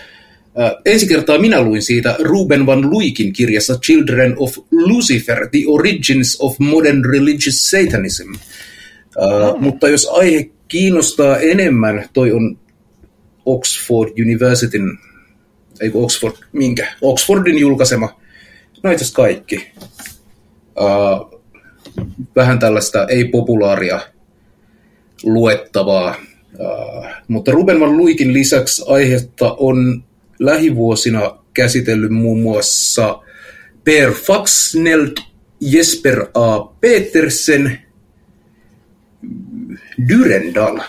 äh, ensi kertaa minä luin siitä Ruben van Luikin kirjassa Children of Lucifer, The Origins of Modern Religious Satanism. Äh, mm. Mutta jos aihe kiinnostaa enemmän, toi on Oxford Universityn, ei Oxford, minkä? Oxfordin julkaisema, no itse kaikki. Uh, vähän tällaista ei-populaaria luettavaa. Uh, mutta Ruben van Luikin lisäksi aihetta on lähivuosina käsitellyt muun muassa Per Faxneld, Jesper A. Petersen, Dyrendal,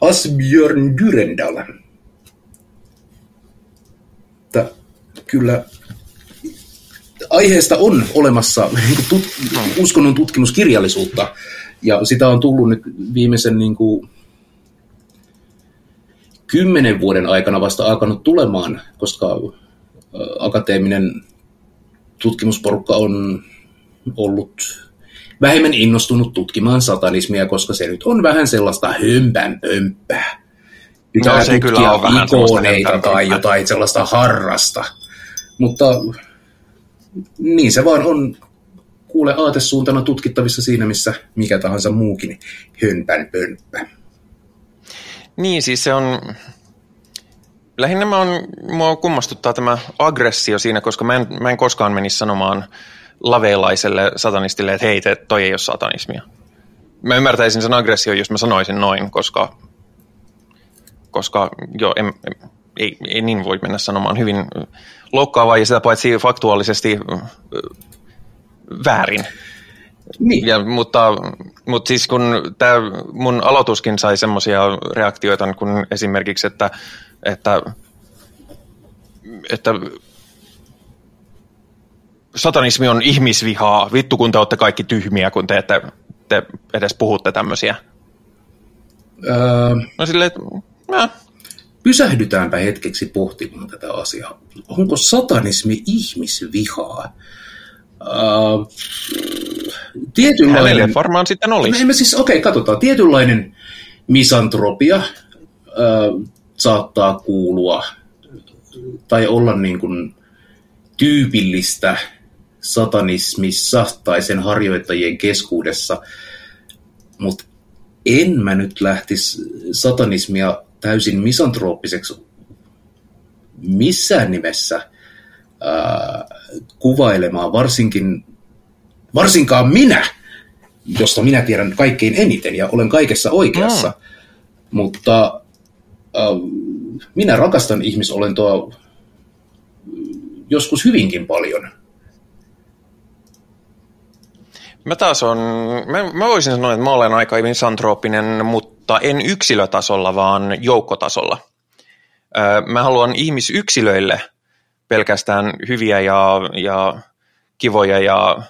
Asbjörn Dyrendal. Tää, kyllä aiheesta on olemassa tut, uskonnon tutkimuskirjallisuutta, ja sitä on tullut nyt viimeisen niin kuin, kymmenen vuoden aikana vasta alkanut tulemaan, koska akateeminen tutkimusporukka on ollut vähemmän innostunut tutkimaan satanismia, koska se nyt on vähän sellaista hömpän pömppää. Pitää no, se kyllä on vähän ikoneita tai jotain sellaista harrasta. Mutta niin se vaan on kuule aatesuuntana tutkittavissa siinä, missä mikä tahansa muukin hömpän pönppä. Niin, siis se on... Lähinnä mä on, mua kummastuttaa tämä aggressio siinä, koska mä en, mä en koskaan menisi sanomaan laveilaiselle satanistille, että hei, te, toi ei ole satanismia. Mä ymmärtäisin sen aggressio, jos mä sanoisin noin, koska, koska joo, en, ei, ei niin voi mennä sanomaan hyvin loukkaavaa ja sitä paitsi faktuaalisesti väärin. Niin. Ja, mutta, mutta siis kun tämä mun aloituskin sai semmoisia reaktioita, kun esimerkiksi, että, että, että satanismi on ihmisvihaa, vittu kun te olette kaikki tyhmiä, kun te, ette, te edes puhutte tämmöisiä. Öö, no silleen, että äh, Pysähdytäänpä hetkeksi pohtimaan tätä asiaa. Onko satanismi ihmisvihaa? Uh, tietynlainen... Hänelle varmaan sitten olisi. Emme siis, okei, okay, katsotaan. Tietynlainen misantropia uh, saattaa kuulua tai olla niin kuin tyypillistä satanismissa tai sen harjoittajien keskuudessa, mutta en mä nyt lähtisi satanismia täysin misantrooppiseksi missään nimessä ää, kuvailemaan, varsinkin, varsinkaan minä, josta minä tiedän kaikkein eniten ja olen kaikessa oikeassa. Mm. Mutta ää, minä rakastan ihmisolentoa joskus hyvinkin paljon. Mä taas on, mä, mä voisin sanoa, että mä olen aika misantrooppinen, mutta mutta en yksilötasolla, vaan joukkotasolla. Mä haluan ihmisyksilöille pelkästään hyviä ja, ja kivoja ja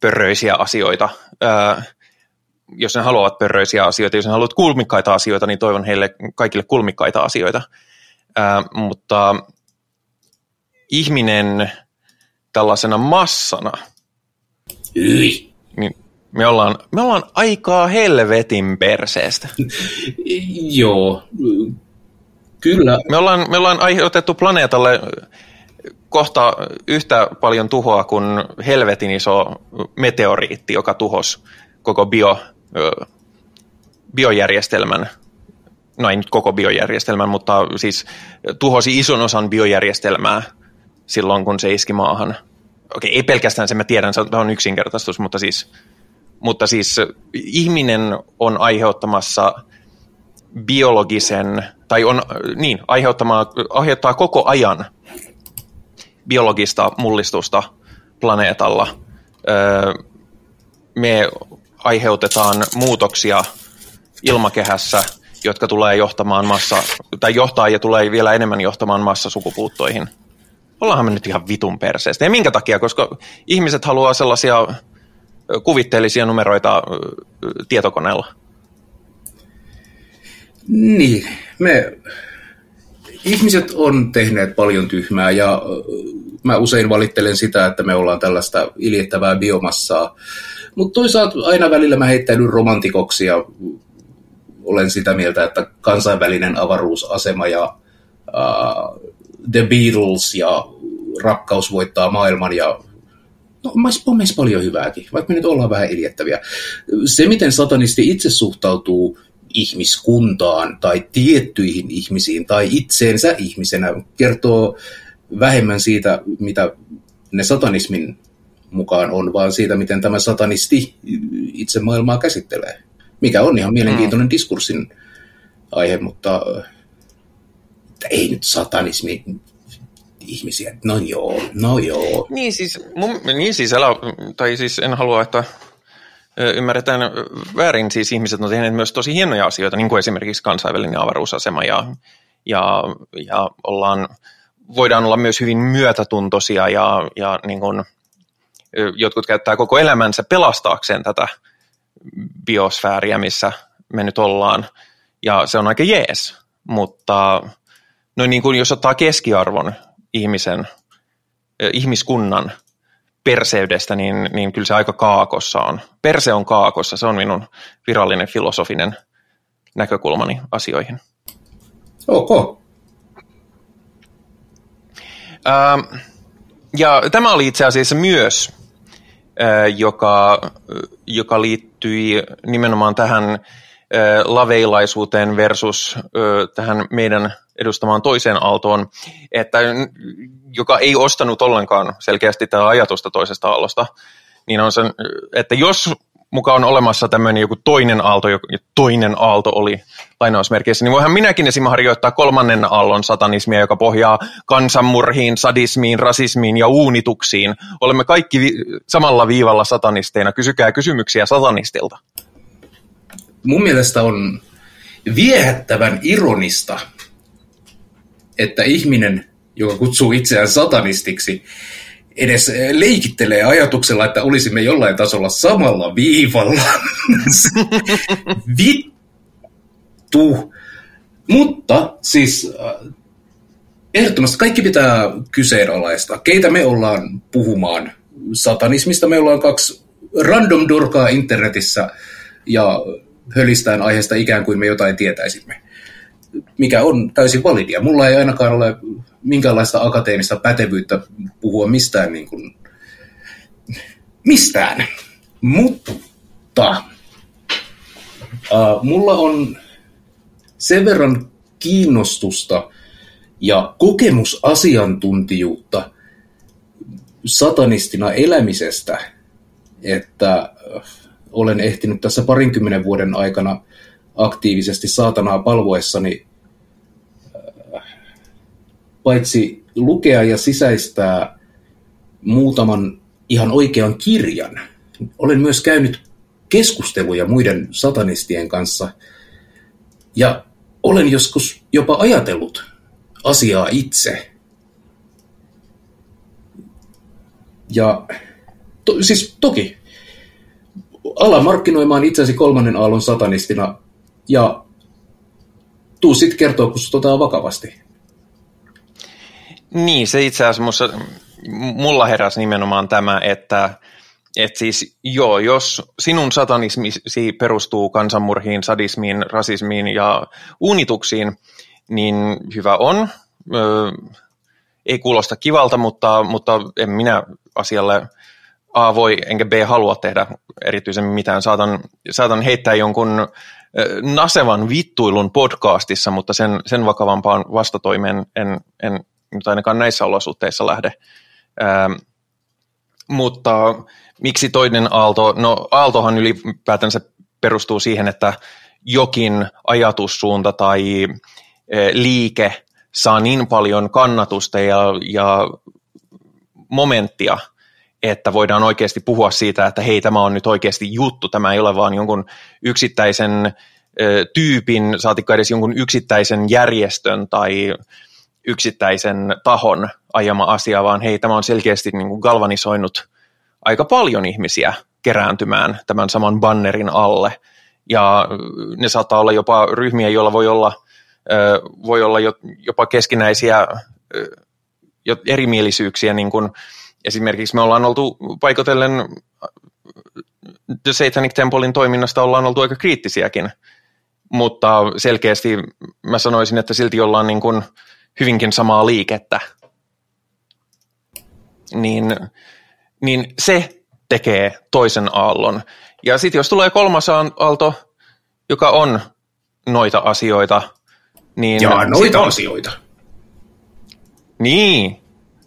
pörröisiä asioita. Ää, jos ne haluavat pörröisiä asioita, jos ne haluavat kulmikkaita asioita, niin toivon heille kaikille kulmikkaita asioita. Ää, mutta ihminen tällaisena massana, Yi. niin me ollaan, me ollaan aikaa helvetin perseestä. Joo, kyllä. Me ollaan, me ollaan aiheutettu planeetalle kohta yhtä paljon tuhoa kuin helvetin iso meteoriitti, joka tuhos koko bio, biojärjestelmän. No ei nyt koko biojärjestelmän, mutta siis tuhosi ison osan biojärjestelmää silloin, kun se iski maahan. Okei, ei pelkästään se, mä tiedän, se on yksinkertaistus, mutta siis, mutta siis ihminen on aiheuttamassa biologisen, tai on niin, aiheuttaa koko ajan biologista mullistusta planeetalla. Me aiheutetaan muutoksia ilmakehässä, jotka tulee johtamaan massa, tai johtaa ja tulee vielä enemmän johtamaan massasukupuuttoihin. Ollaanhan me nyt ihan vitun perseestä. Ja minkä takia? Koska ihmiset haluaa sellaisia kuvitteellisia numeroita tietokoneella. Niin, me ihmiset on tehneet paljon tyhmää ja mä usein valittelen sitä, että me ollaan tällaista iljettävää biomassaa. Mutta toisaalta aina välillä mä heittäydyn romantikoksi ja olen sitä mieltä, että kansainvälinen avaruusasema ja uh, The Beatles ja rakkaus voittaa maailman ja No, on meissä paljon hyvääkin, vaikka me nyt ollaan vähän iljettäviä. Se, miten satanisti itse suhtautuu ihmiskuntaan tai tiettyihin ihmisiin tai itseensä ihmisenä kertoo vähemmän siitä, mitä ne satanismin mukaan on, vaan siitä, miten tämä satanisti itse maailmaa käsittelee. Mikä on ihan mielenkiintoinen mm. diskurssin aihe, mutta ei nyt satanismi ihmisiä. No joo, no joo. Niin siis, mun, niin siis, älä, tai siis en halua, että ymmärretään väärin, siis ihmiset on tehneet myös tosi hienoja asioita, niin kuin esimerkiksi kansainvälinen avaruusasema ja, ja, ja ollaan, voidaan olla myös hyvin myötätuntoisia ja, ja niin kuin, jotkut käyttää koko elämänsä pelastaakseen tätä biosfääriä, missä me nyt ollaan. Ja se on aika jees, mutta no niin kuin jos ottaa keskiarvon ihmisen, ihmiskunnan – perseydestä, niin, niin kyllä se aika kaakossa on. Perse on kaakossa, se on minun virallinen filosofinen näkökulmani asioihin. Ok. Ähm, ja tämä oli itse asiassa myös, äh, joka, joka liittyi nimenomaan tähän äh, laveilaisuuteen versus äh, tähän meidän edustamaan toiseen aaltoon, että, joka ei ostanut ollenkaan selkeästi tätä ajatusta toisesta aallosta, niin on se, että jos mukaan on olemassa tämmöinen joku toinen aalto, ja toinen aalto oli lainausmerkeissä, niin voihan minäkin esimerkiksi harjoittaa kolmannen aallon satanismia, joka pohjaa kansanmurhiin, sadismiin, rasismiin ja uunituksiin. Olemme kaikki vi- samalla viivalla satanisteina. Kysykää kysymyksiä satanistilta. Mun mielestä on viehättävän ironista, että ihminen, joka kutsuu itseään satanistiksi, edes leikittelee ajatuksella, että olisimme jollain tasolla samalla viivalla. Vittu. Mutta siis äh, ehdottomasti kaikki pitää kyseenalaista. Keitä me ollaan puhumaan satanismista? Me ollaan kaksi random durkaa internetissä ja hölistään aiheesta ikään kuin me jotain tietäisimme mikä on täysin validia. Mulla ei ainakaan ole minkäänlaista akateemista pätevyyttä puhua mistään niin kuin, mistään. Mutta uh, mulla on sen verran kiinnostusta ja kokemusasiantuntijuutta satanistina elämisestä, että olen ehtinyt tässä parinkymmenen vuoden aikana aktiivisesti saatanaa palvoessani äh, paitsi lukea ja sisäistää muutaman ihan oikean kirjan, olen myös käynyt keskusteluja muiden satanistien kanssa ja olen joskus jopa ajatellut asiaa itse. Ja to, siis toki ala markkinoimaan itsesi kolmannen aallon satanistina ja tuu sitten kertoa, kun sut vakavasti. Niin, se itse asiassa mulla heräsi nimenomaan tämä, että et siis joo, jos sinun satanismisi perustuu kansanmurhiin, sadismiin, rasismiin ja unituksiin, niin hyvä on. Öö, ei kuulosta kivalta, mutta, mutta en minä asialle A voi enkä B halua tehdä erityisen mitään. Saatan, saatan heittää jonkun nasevan vittuilun podcastissa, mutta sen, sen vakavampaan vastatoimeen en, en nyt ainakaan näissä olosuhteissa lähde. Ähm, mutta miksi toinen aalto? No aaltohan ylipäätänsä perustuu siihen, että jokin ajatussuunta tai liike saa niin paljon kannatusta ja, ja momenttia, että voidaan oikeasti puhua siitä, että hei, tämä on nyt oikeasti juttu, tämä ei ole vaan jonkun yksittäisen tyypin, saatikka edes jonkun yksittäisen järjestön tai yksittäisen tahon ajama asia, vaan hei, tämä on selkeästi niin kuin galvanisoinut aika paljon ihmisiä kerääntymään tämän saman bannerin alle. Ja ne saattaa olla jopa ryhmiä, joilla voi olla, voi olla jopa keskinäisiä erimielisyyksiä, niin kuin esimerkiksi me ollaan oltu paikotellen The Satanic Templein toiminnasta ollaan oltu aika kriittisiäkin, mutta selkeästi mä sanoisin, että silti ollaan niin kuin hyvinkin samaa liikettä. Niin, niin se tekee toisen aallon. Ja sitten jos tulee kolmas aalto, joka on noita asioita, niin... Ja noita on, asioita. Niin.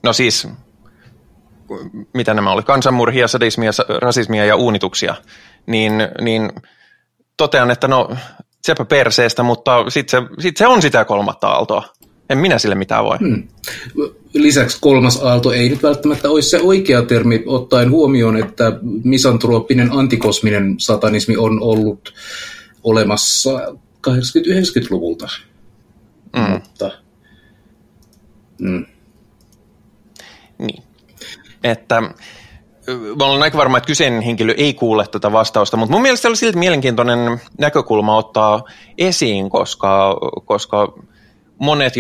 No siis mitä nämä oli, kansanmurhia, sadismia, rasismia ja uunituksia, niin, niin totean, että no sepä perseestä, mutta sitten se, sit se on sitä kolmatta aaltoa. En minä sille mitään voi. Hmm. Lisäksi kolmas aalto ei nyt välttämättä olisi se oikea termi, ottaen huomioon, että misantrooppinen antikosminen satanismi on ollut olemassa 80-90-luvulta. Mm. Mutta, mm. Niin että mä olen aika varma, että kyseinen henkilö ei kuule tätä vastausta, mutta mun mielestä oli silti mielenkiintoinen näkökulma ottaa esiin, koska, koska monet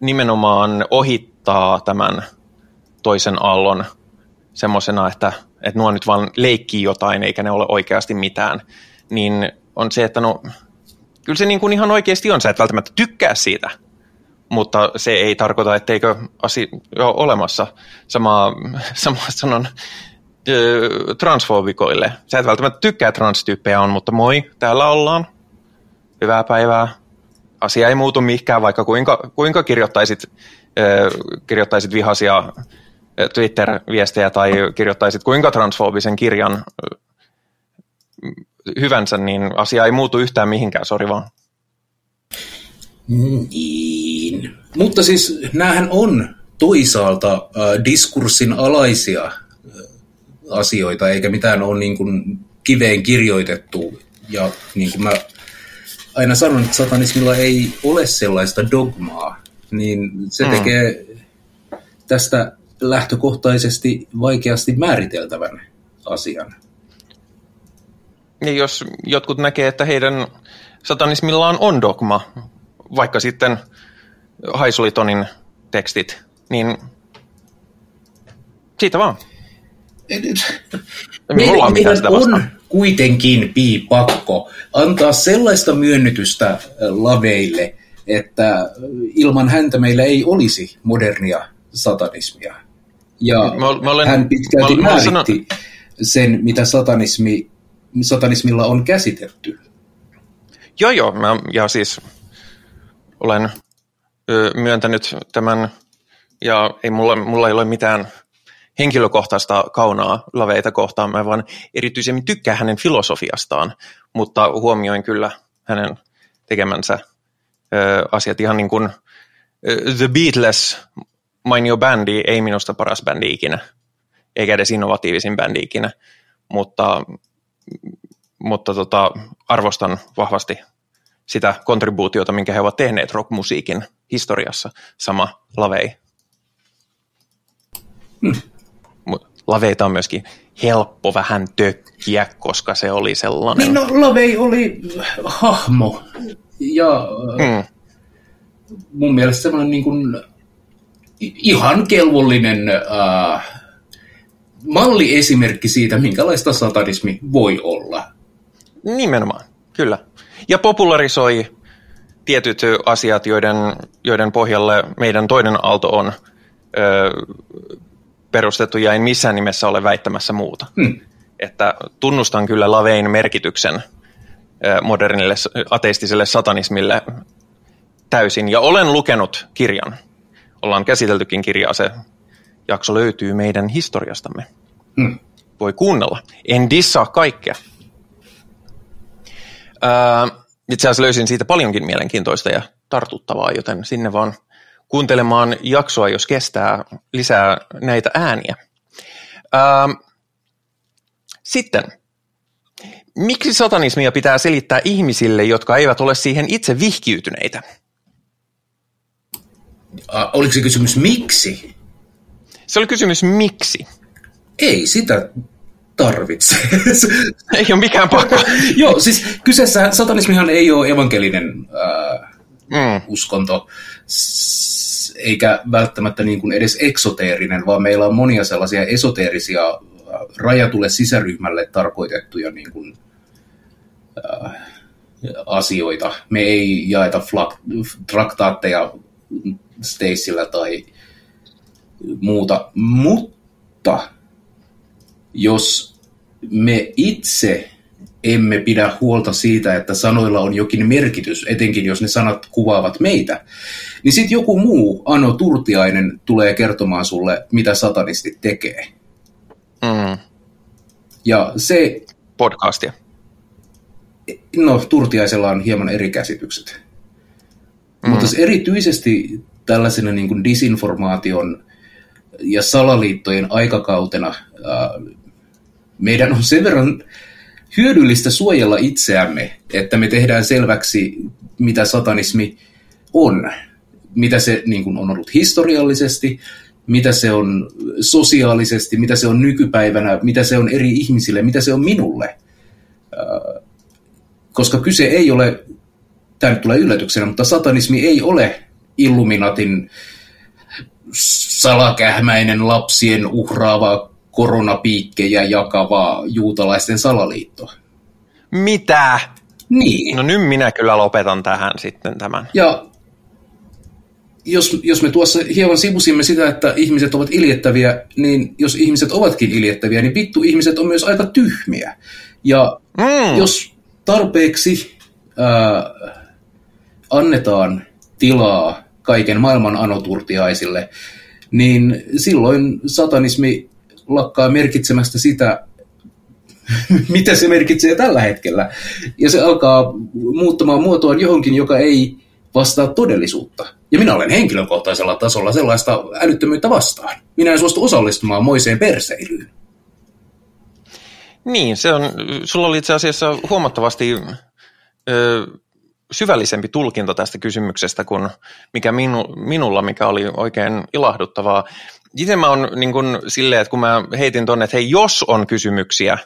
nimenomaan ohittaa tämän toisen allon semmoisena, että, että nuo nyt vaan leikkii jotain eikä ne ole oikeasti mitään, niin on se, että no kyllä se niin kuin ihan oikeasti on, sä et välttämättä tykkää siitä, mutta se ei tarkoita, etteikö asia ole olemassa. Sama, sama sanon transfobikoille. Sä et välttämättä tykkää transtyyppejä on, mutta moi, täällä ollaan. Hyvää päivää. Asia ei muutu mihinkään, vaikka kuinka, kuinka kirjoittaisit, kirjoittaisit vihaisia Twitter-viestejä tai kirjoittaisit kuinka transfobisen kirjan hyvänsä, niin asia ei muutu yhtään mihinkään, sori vaan. Niin. Mutta siis näähän on toisaalta äh, diskurssin alaisia äh, asioita, eikä mitään ole niin kuin kiveen kirjoitettu. Ja niin kuin mä aina sanon, että satanismilla ei ole sellaista dogmaa, niin se mm. tekee tästä lähtökohtaisesti vaikeasti määriteltävän asian. Ja jos jotkut näkee, että heidän satanismillaan on dogma, vaikka sitten Haisulitonin tekstit, niin siitä vaan. Meidän, meidän on kuitenkin piipakko antaa sellaista myönnytystä äh, laveille, että ilman häntä meillä ei olisi modernia satanismia. Ja mä, mä olen, hän pitkälti mä, määritti sanon... sen, mitä satanismi, satanismilla on käsitetty. Joo, joo. Mä, ja siis olen myöntänyt tämän, ja ei mulla, mulla ei ole mitään henkilökohtaista kaunaa laveita kohtaan, mä vaan erityisemmin tykkään hänen filosofiastaan, mutta huomioin kyllä hänen tekemänsä ö, asiat ihan niin kuin The Beatles, mainio bändi, ei minusta paras bändi ikinä, eikä edes innovatiivisin bändi ikinä, mutta, mutta tota, arvostan vahvasti sitä kontribuutiota, minkä he ovat tehneet rockmusiikin historiassa. Sama Lavei. Hmm. Laveita on myöskin helppo vähän tökkiä, koska se oli sellainen... Niin no, Lavei oli hahmo. Ja mm. mun mielestä semmoinen niin kuin ihan kelvollinen äh, malliesimerkki siitä, minkälaista satanismi voi olla. Nimenomaan, kyllä. Ja popularisoi tietyt asiat, joiden, joiden pohjalle meidän toinen aalto on ö, perustettu ja en missään nimessä ole väittämässä muuta. Hmm. Että tunnustan kyllä Lavein merkityksen ö, modernille ateistiselle satanismille täysin ja olen lukenut kirjan. Ollaan käsiteltykin kirjaa, se jakso löytyy meidän historiastamme. Hmm. Voi kuunnella. En dissaa kaikkea. Öö, itse asiassa löysin siitä paljonkin mielenkiintoista ja tartuttavaa, joten sinne vaan kuuntelemaan jaksoa, jos kestää lisää näitä ääniä. Ähm, sitten, miksi satanismia pitää selittää ihmisille, jotka eivät ole siihen itse vihkiytyneitä? Oliko se kysymys miksi? Se oli kysymys miksi. Ei sitä tarvitse. ei ole mikään pakko. Joo, siis kyseessä satanismihan ei ole evankelinen äh, mm. uskonto, eikä välttämättä niin kuin edes eksoteerinen, vaan meillä on monia sellaisia esoteerisia äh, rajatulle sisäryhmälle tarkoitettuja niin kuin, äh, asioita. Me ei jaeta flak, traktaatteja Stacella tai muuta, mutta jos me itse emme pidä huolta siitä, että sanoilla on jokin merkitys, etenkin jos ne sanat kuvaavat meitä, niin sitten joku muu Ano Turtiainen tulee kertomaan sulle, mitä satanistit tekee. Mm. Ja se... Podcastia. No, Turtiaisella on hieman eri käsitykset. Mm. Mutta erityisesti tällaisena niin kuin disinformaation ja salaliittojen aikakautena äh, meidän on sen verran hyödyllistä suojella itseämme, että me tehdään selväksi, mitä satanismi on, mitä se niin kuin on ollut historiallisesti, mitä se on sosiaalisesti, mitä se on nykypäivänä, mitä se on eri ihmisille, mitä se on minulle. Koska kyse ei ole, tämä nyt tulee yllätyksenä, mutta satanismi ei ole Illuminatin salakähmäinen lapsien uhraava koronapiikkejä jakava juutalaisten salaliitto. Mitä? Niin. No nyt minä kyllä lopetan tähän sitten tämän. Ja jos, jos me tuossa hieman sivusimme sitä, että ihmiset ovat iljettäviä, niin jos ihmiset ovatkin iljettäviä, niin vittu ihmiset on myös aika tyhmiä. Ja mm. jos tarpeeksi äh, annetaan tilaa kaiken maailman anoturtiaisille, niin silloin satanismi lakkaa merkitsemästä sitä, mitä se merkitsee tällä hetkellä. Ja se alkaa muuttamaan muotoaan johonkin, joka ei vastaa todellisuutta. Ja minä olen henkilökohtaisella tasolla sellaista älyttömyyttä vastaan. Minä en suostu osallistumaan moiseen perseilyyn. Niin, se on, sulla oli itse asiassa huomattavasti ö, syvällisempi tulkinta tästä kysymyksestä kuin mikä minu, minulla, mikä oli oikein ilahduttavaa itse mä oon niin kun silleen, että kun mä heitin tonne, että hei, jos on kysymyksiä,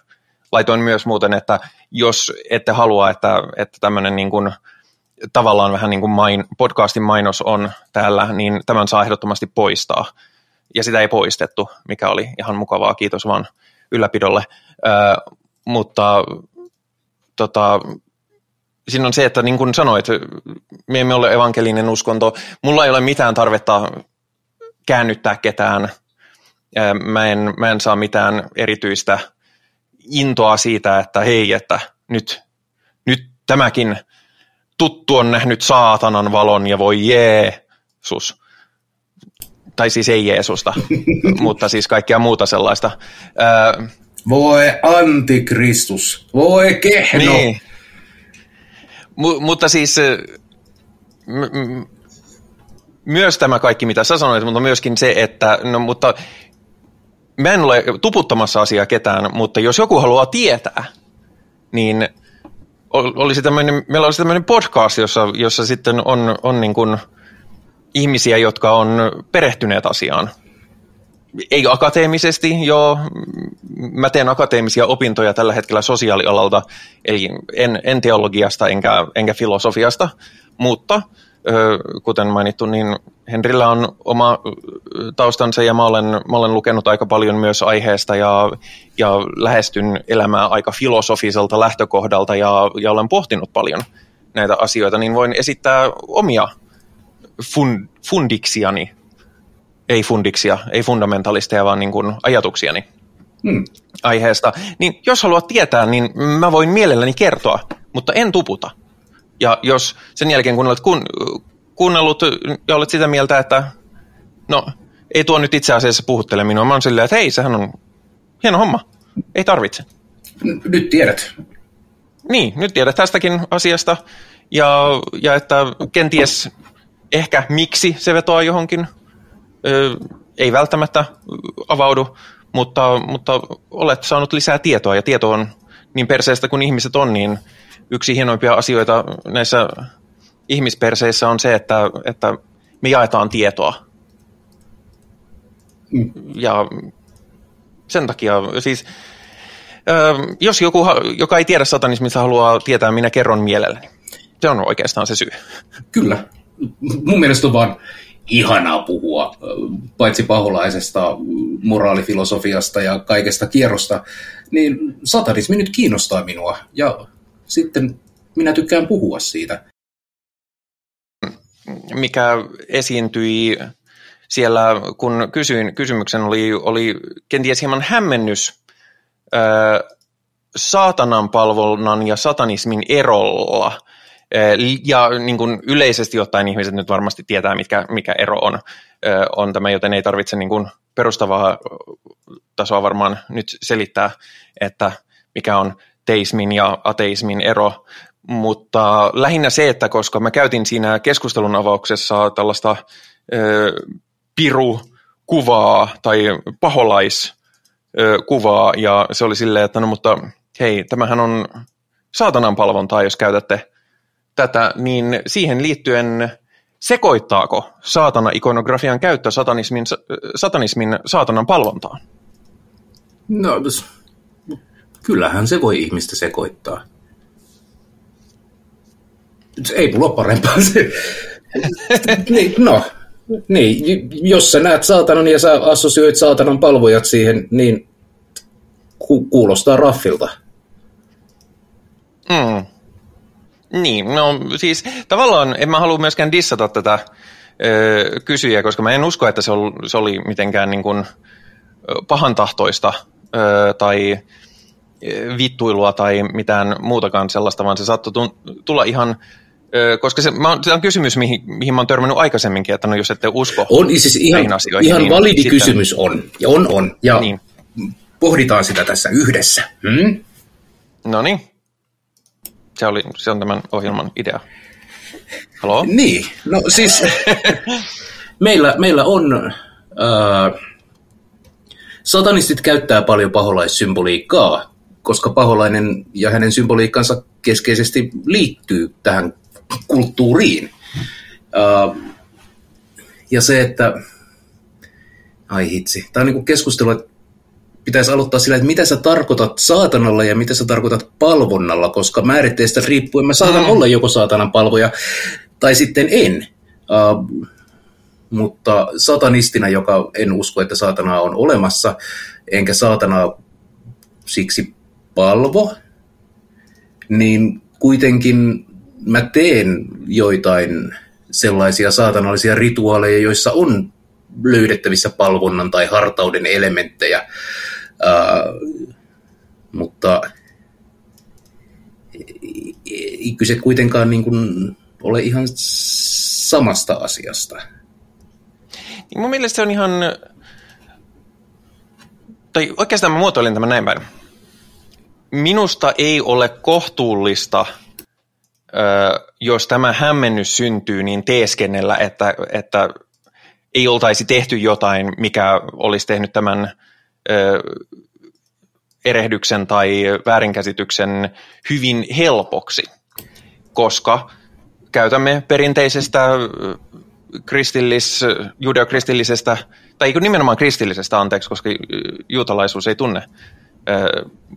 laitoin myös muuten, että jos ette halua, että, että tämmöinen niin kun, tavallaan vähän niin kuin main, podcastin mainos on täällä, niin tämän saa ehdottomasti poistaa. Ja sitä ei poistettu, mikä oli ihan mukavaa, kiitos vaan ylläpidolle. Ö, mutta tota, siinä on se, että niin kuin sanoit, me emme ole evankelinen uskonto. Mulla ei ole mitään tarvetta käännyttää ketään. Mä en, mä en saa mitään erityistä intoa siitä, että hei, että nyt, nyt tämäkin tuttu on nähnyt saatanan valon ja voi Jeesus. Tai siis ei Jeesusta, mutta siis kaikkea muuta sellaista. voi antikristus, voi kehno. Niin. M- mutta siis m- m- myös tämä kaikki, mitä sä sanoit, mutta myöskin se, että no, mutta mä en ole tuputtamassa asiaa ketään, mutta jos joku haluaa tietää, niin olisi tämmöinen, meillä olisi tämmöinen podcast, jossa, jossa sitten on, on niin kuin ihmisiä, jotka on perehtyneet asiaan. ei akateemisesti, joo. Mä teen akateemisia opintoja tällä hetkellä sosiaalialalta, eli en, en teologiasta enkä, enkä filosofiasta, mutta kuten mainittu, niin Henrillä on oma taustansa ja mä olen, mä olen lukenut aika paljon myös aiheesta ja, ja lähestyn elämää aika filosofiselta lähtökohdalta ja, ja olen pohtinut paljon näitä asioita, niin voin esittää omia fund, fundiksiani, ei fundiksia, ei fundamentalisteja, vaan niin kuin ajatuksiani hmm. aiheesta. Niin jos haluat tietää, niin mä voin mielelläni kertoa, mutta en tuputa. Ja jos sen jälkeen, kun olet kun, kuunnellut ja olet sitä mieltä, että no, ei tuo nyt itse asiassa puhuttele minua, mä oon silleen, että hei, sehän on hieno homma, ei tarvitse. Nyt tiedät. Niin, nyt tiedät tästäkin asiasta. Ja, ja että kenties ehkä miksi se vetoaa johonkin, ö, ei välttämättä avaudu, mutta, mutta olet saanut lisää tietoa. Ja tieto on niin perseestä kuin ihmiset on, niin yksi hienoimpia asioita näissä ihmisperseissä on se, että, että me jaetaan tietoa. Mm. Ja sen takia siis, jos joku, joka ei tiedä satanismista, haluaa tietää, minä kerron mielelläni. Se on oikeastaan se syy. Kyllä. Mun mielestä on vaan ihanaa puhua, paitsi paholaisesta, moraalifilosofiasta ja kaikesta kierrosta, niin satanismi nyt kiinnostaa minua. Ja sitten minä tykkään puhua siitä. Mikä esiintyi siellä, kun kysyin, kysymyksen oli, oli kenties hieman hämmennys ö, saatanan palvonnan ja satanismin erolla. Ja niin kuin yleisesti ottaen ihmiset nyt varmasti tietää, mitkä, mikä ero on, on tämä, joten ei tarvitse niin kuin perustavaa tasoa varmaan nyt selittää, että mikä on teismin ja ateismin ero, mutta lähinnä se, että koska mä käytin siinä keskustelun avauksessa tällaista ö, piru-kuvaa tai paholaiskuvaa, ja se oli silleen, että no mutta hei, tämähän on saatanan palvontaa, jos käytätte tätä, niin siihen liittyen sekoittaako saatana-ikonografian käyttö satanismin, satanismin saatanan palvontaan? No, kyllähän se voi ihmistä sekoittaa. Ei mulla ole parempaa se. niin, no, niin, jos sä näet saatanan ja sä assosioit saatanan palvojat siihen, niin ku- kuulostaa raffilta. Mm. Niin, no siis tavallaan en mä halua myöskään dissata tätä ö, kysyjää, koska mä en usko, että se oli, se oli mitenkään niin kuin, pahantahtoista ö, tai vittuilua tai mitään muutakaan sellaista, vaan se saattoi tulla ihan koska se, mä, se on kysymys, mihin, mihin mä oon törmännyt aikaisemminkin, että no jos ette usko On siis ihan, asioihin, ihan niin validi sitten, kysymys on. Ja on, on. Ja niin. pohditaan sitä tässä yhdessä. Hmm? No niin. Se, oli, se on tämän ohjelman idea. Halo? Niin, no siis meillä, meillä on... Äh, satanistit käyttää paljon paholaissymboliikkaa, koska paholainen ja hänen symboliikkansa keskeisesti liittyy tähän kulttuuriin. Ja se, että ai hitsi, tämä on niin keskustelu, että pitäisi aloittaa sillä, että mitä sä tarkoitat saatanalla ja mitä sä tarkoitat palvonnalla, koska määritteestä riippuen mä saatan mm. olla joko saatanan palvoja tai sitten en. Uh, mutta satanistina, joka en usko, että saatanaa on olemassa, enkä saatanaa siksi palvo, niin kuitenkin mä teen joitain sellaisia saatanallisia rituaaleja, joissa on löydettävissä palvonnan tai hartauden elementtejä, ää, mutta ei kyse kuitenkaan niin kuin ole ihan samasta asiasta. Niin mun mielestä se on ihan, tai oikeastaan mä muotoilin tämän näin päin. Minusta ei ole kohtuullista – jos tämä hämmennys syntyy, niin teeskennellä, että, että ei oltaisi tehty jotain, mikä olisi tehnyt tämän erehdyksen tai väärinkäsityksen hyvin helpoksi, koska käytämme perinteisestä kristillis, judeokristillisestä, tai nimenomaan kristillisestä, anteeksi, koska juutalaisuus ei tunne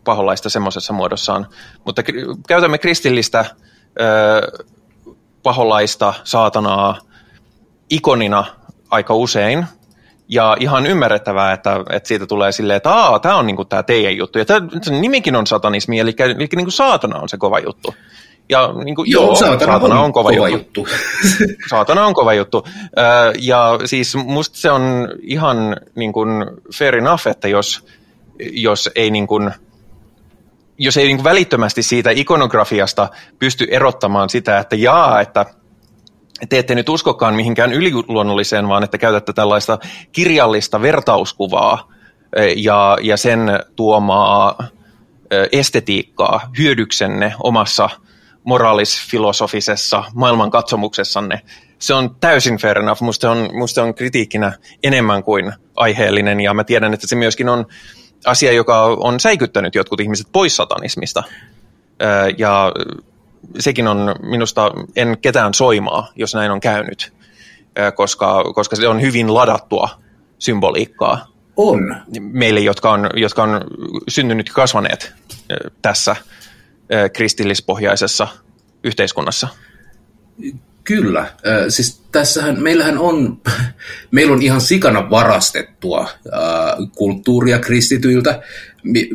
paholaista semmoisessa muodossaan, mutta käytämme kristillistä paholaista, saatanaa ikonina aika usein, ja ihan ymmärrettävää, että, että siitä tulee silleen, että Aa, tämä on niinku tämä teidän juttu. Ja tämä nimikin on satanismi, eli, eli niinku saatana on se kova juttu. Ja niin kuin, joo, joo saatana, saatana on, on kova, kova juttu. juttu. saatana on kova juttu. Ja siis musta se on ihan niin kuin fair enough, että jos, jos ei niin kuin, jos ei niin kuin välittömästi siitä ikonografiasta pysty erottamaan sitä, että jaa, että te ette nyt uskokaan mihinkään yliluonnolliseen, vaan että käytätte tällaista kirjallista vertauskuvaa ja, ja sen tuomaa estetiikkaa hyödyksenne omassa moraalisfilosofisessa maailmankatsomuksessanne. Se on täysin fair enough. Musta on, musta on kritiikkinä enemmän kuin aiheellinen ja mä tiedän, että se myöskin on asia, joka on säikyttänyt jotkut ihmiset pois satanismista. Ja sekin on minusta, en ketään soimaa, jos näin on käynyt, koska, koska se on hyvin ladattua symboliikkaa. On. Meille, jotka on, jotka on syntynyt ja kasvaneet tässä kristillispohjaisessa yhteiskunnassa. Kyllä. Siis tässähän, meillähän on, meillä on ihan sikana varastettua kulttuuria kristityiltä,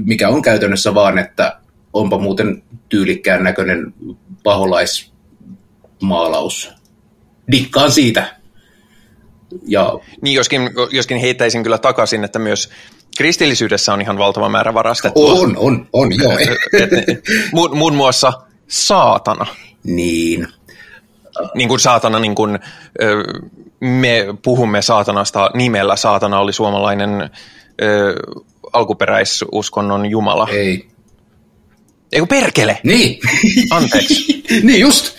mikä on käytännössä vaan, että onpa muuten tyylikkään näköinen paholaismaalaus. Dikkaan siitä. Ja... Niin, joskin, joskin heittäisin kyllä takaisin, että myös kristillisyydessä on ihan valtava määrä varastettua. On, on, on, joo. Et, et, muun, muun muassa saatana. Niin. Niin kuin saatana, niin kuin, me puhumme saatanasta nimellä. Saatana oli suomalainen alkuperäisuskonnon jumala. Ei. Eikö perkele? Niin. Anteeksi. niin just.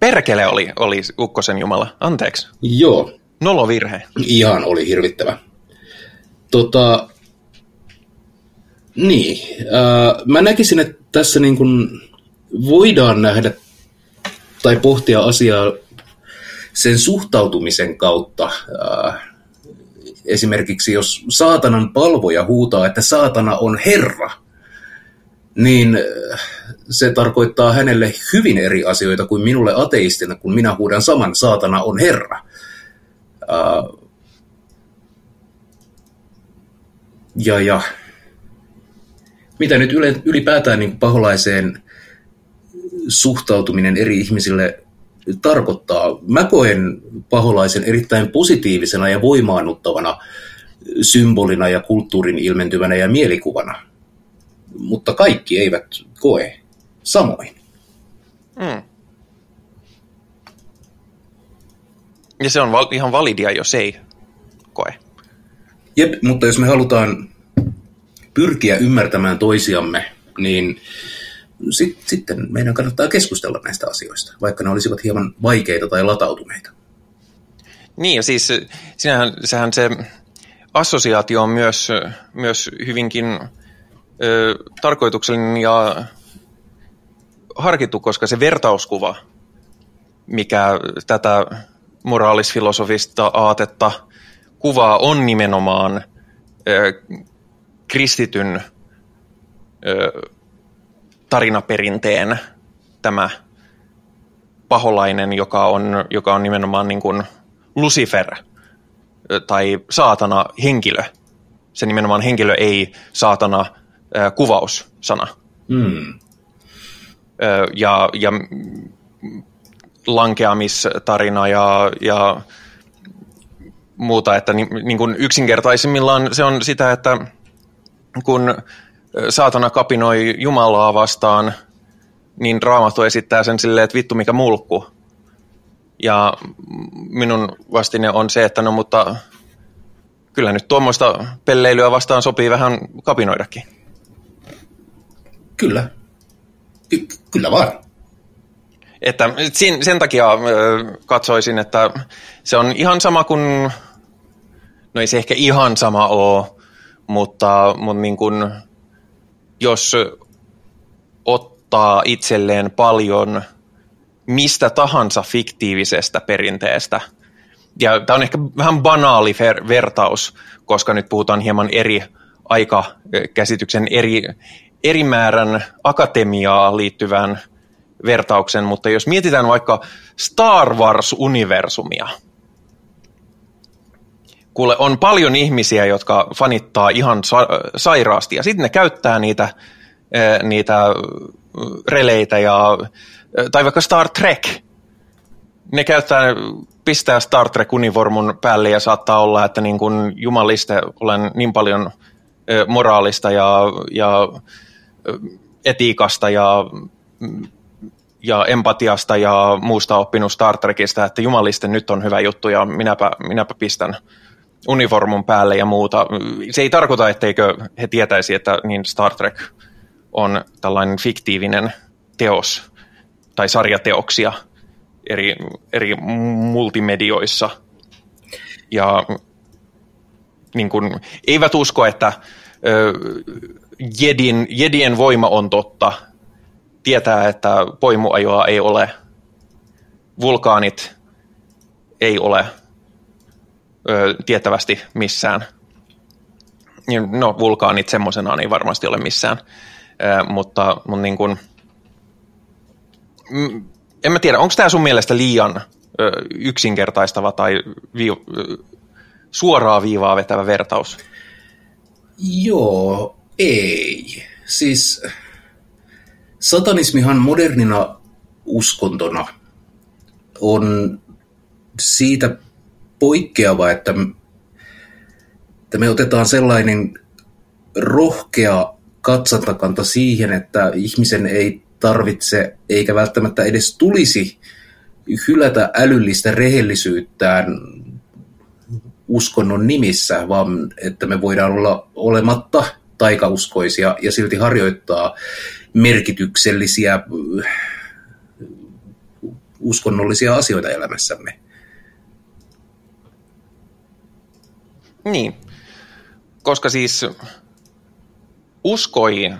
Perkele oli, oli ukkosen jumala. Anteeksi. Joo. Nolo virhe. Ihan oli hirvittävä. Tota, niin. Äh, mä näkisin, että tässä niin kuin voidaan nähdä tai pohtia asiaa sen suhtautumisen kautta. Esimerkiksi jos saatanan palvoja huutaa, että saatana on Herra, niin se tarkoittaa hänelle hyvin eri asioita kuin minulle ateistina, kun minä huudan saman saatana on Herra. Ja, ja mitä nyt ylipäätään niin paholaiseen suhtautuminen eri ihmisille tarkoittaa. Mä koen paholaisen erittäin positiivisena ja voimaannuttavana symbolina ja kulttuurin ilmentyvänä ja mielikuvana mutta kaikki eivät koe samoin. Mm. Ja se on val- ihan validia, jos ei koe. Jep, mutta jos me halutaan pyrkiä ymmärtämään toisiamme, niin sit, sitten meidän kannattaa keskustella näistä asioista, vaikka ne olisivat hieman vaikeita tai latautuneita. Niin, ja siis sinähän, sehän se assosiaatio on myös, myös hyvinkin ö, tarkoituksellinen ja harkittu, koska se vertauskuva, mikä tätä moraalisfilosofista aatetta kuvaa, on nimenomaan ö, kristityn ö, tarinaperinteen tämä paholainen, joka on, joka on nimenomaan niin kuin Lucifer tai saatana henkilö. Se nimenomaan henkilö ei saatana äh, kuvaussana. Mm. Ja, ja lankeamistarina ja, ja muuta, että ni, niin kuin yksinkertaisimmillaan se on sitä, että kun saatana kapinoi Jumalaa vastaan, niin Raamattu esittää sen silleen, että vittu mikä mulkku. Ja minun vastine on se, että no mutta kyllä nyt tuommoista pelleilyä vastaan sopii vähän kapinoidakin. Kyllä. Ky- kyllä vaan. Että sen, sen takia katsoisin, että se on ihan sama kuin, no ei se ehkä ihan sama ole, mutta, mutta niin kuin, jos ottaa itselleen paljon mistä tahansa fiktiivisestä perinteestä. Ja tämä on ehkä vähän banaali ver- vertaus, koska nyt puhutaan hieman eri aikakäsityksen eri, eri määrän akatemiaa liittyvän vertauksen, mutta jos mietitään vaikka Star Wars-universumia, kuule, on paljon ihmisiä, jotka fanittaa ihan sa- sairaasti, ja sitten ne käyttää niitä, niitä releitä, ja, tai vaikka Star Trek, ne käyttää, pistää Star Trek-univormun päälle, ja saattaa olla, että niin kun jumaliste olen niin paljon moraalista ja, ja etiikasta ja ja empatiasta ja muusta oppinut Star Trekista, että jumalisten nyt on hyvä juttu ja minäpä, minäpä pistän uniformun päälle ja muuta. Se ei tarkoita, etteikö he tietäisi, että niin Star Trek on tällainen fiktiivinen teos tai sarjateoksia eri, eri multimedioissa. Ja niin kuin, eivät usko, että ö, Jedin, Jedien voima on totta, tietää, että poimuajoa ei ole, vulkaanit ei ole ö, tietävästi missään. No, vulkaanit semmoisenaan ei varmasti ole missään, ö, mutta, mutta niin kuin, mm, en mä tiedä, onko tämä sun mielestä liian ö, yksinkertaistava tai vi, ö, suoraa viivaa vetävä vertaus? Joo, ei. Siis Satanismihan modernina uskontona on siitä poikkeava, että, että me otetaan sellainen rohkea katsantakanta siihen, että ihmisen ei tarvitse eikä välttämättä edes tulisi hylätä älyllistä rehellisyyttään uskonnon nimissä, vaan että me voidaan olla olematta taikauskoisia ja silti harjoittaa merkityksellisiä äh, uskonnollisia asioita elämässämme. Niin, koska siis uskoi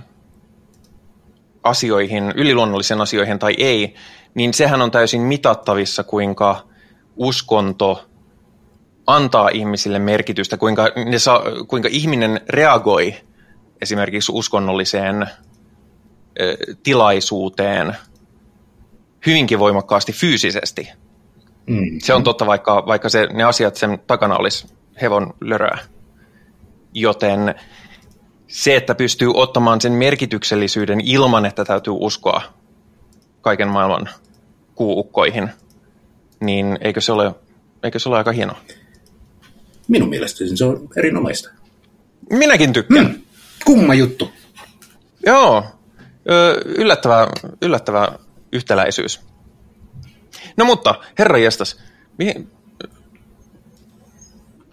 asioihin, yliluonnollisiin asioihin tai ei, niin sehän on täysin mitattavissa, kuinka uskonto antaa ihmisille merkitystä, kuinka, ne saa, kuinka ihminen reagoi esimerkiksi uskonnolliseen tilaisuuteen hyvinkin voimakkaasti fyysisesti. Mm. Se on totta, vaikka, vaikka se, ne asiat sen takana olisi hevon löröä. Joten se, että pystyy ottamaan sen merkityksellisyyden ilman, että täytyy uskoa kaiken maailman kuukkoihin, niin eikö se ole, eikö se ole aika hienoa? Minun mielestäni se on erinomaista. Minäkin tykkään. Hmm. Kumma juttu. Joo, yllättävä, yllättävä yhtäläisyys. No mutta, herra jestas, mihin...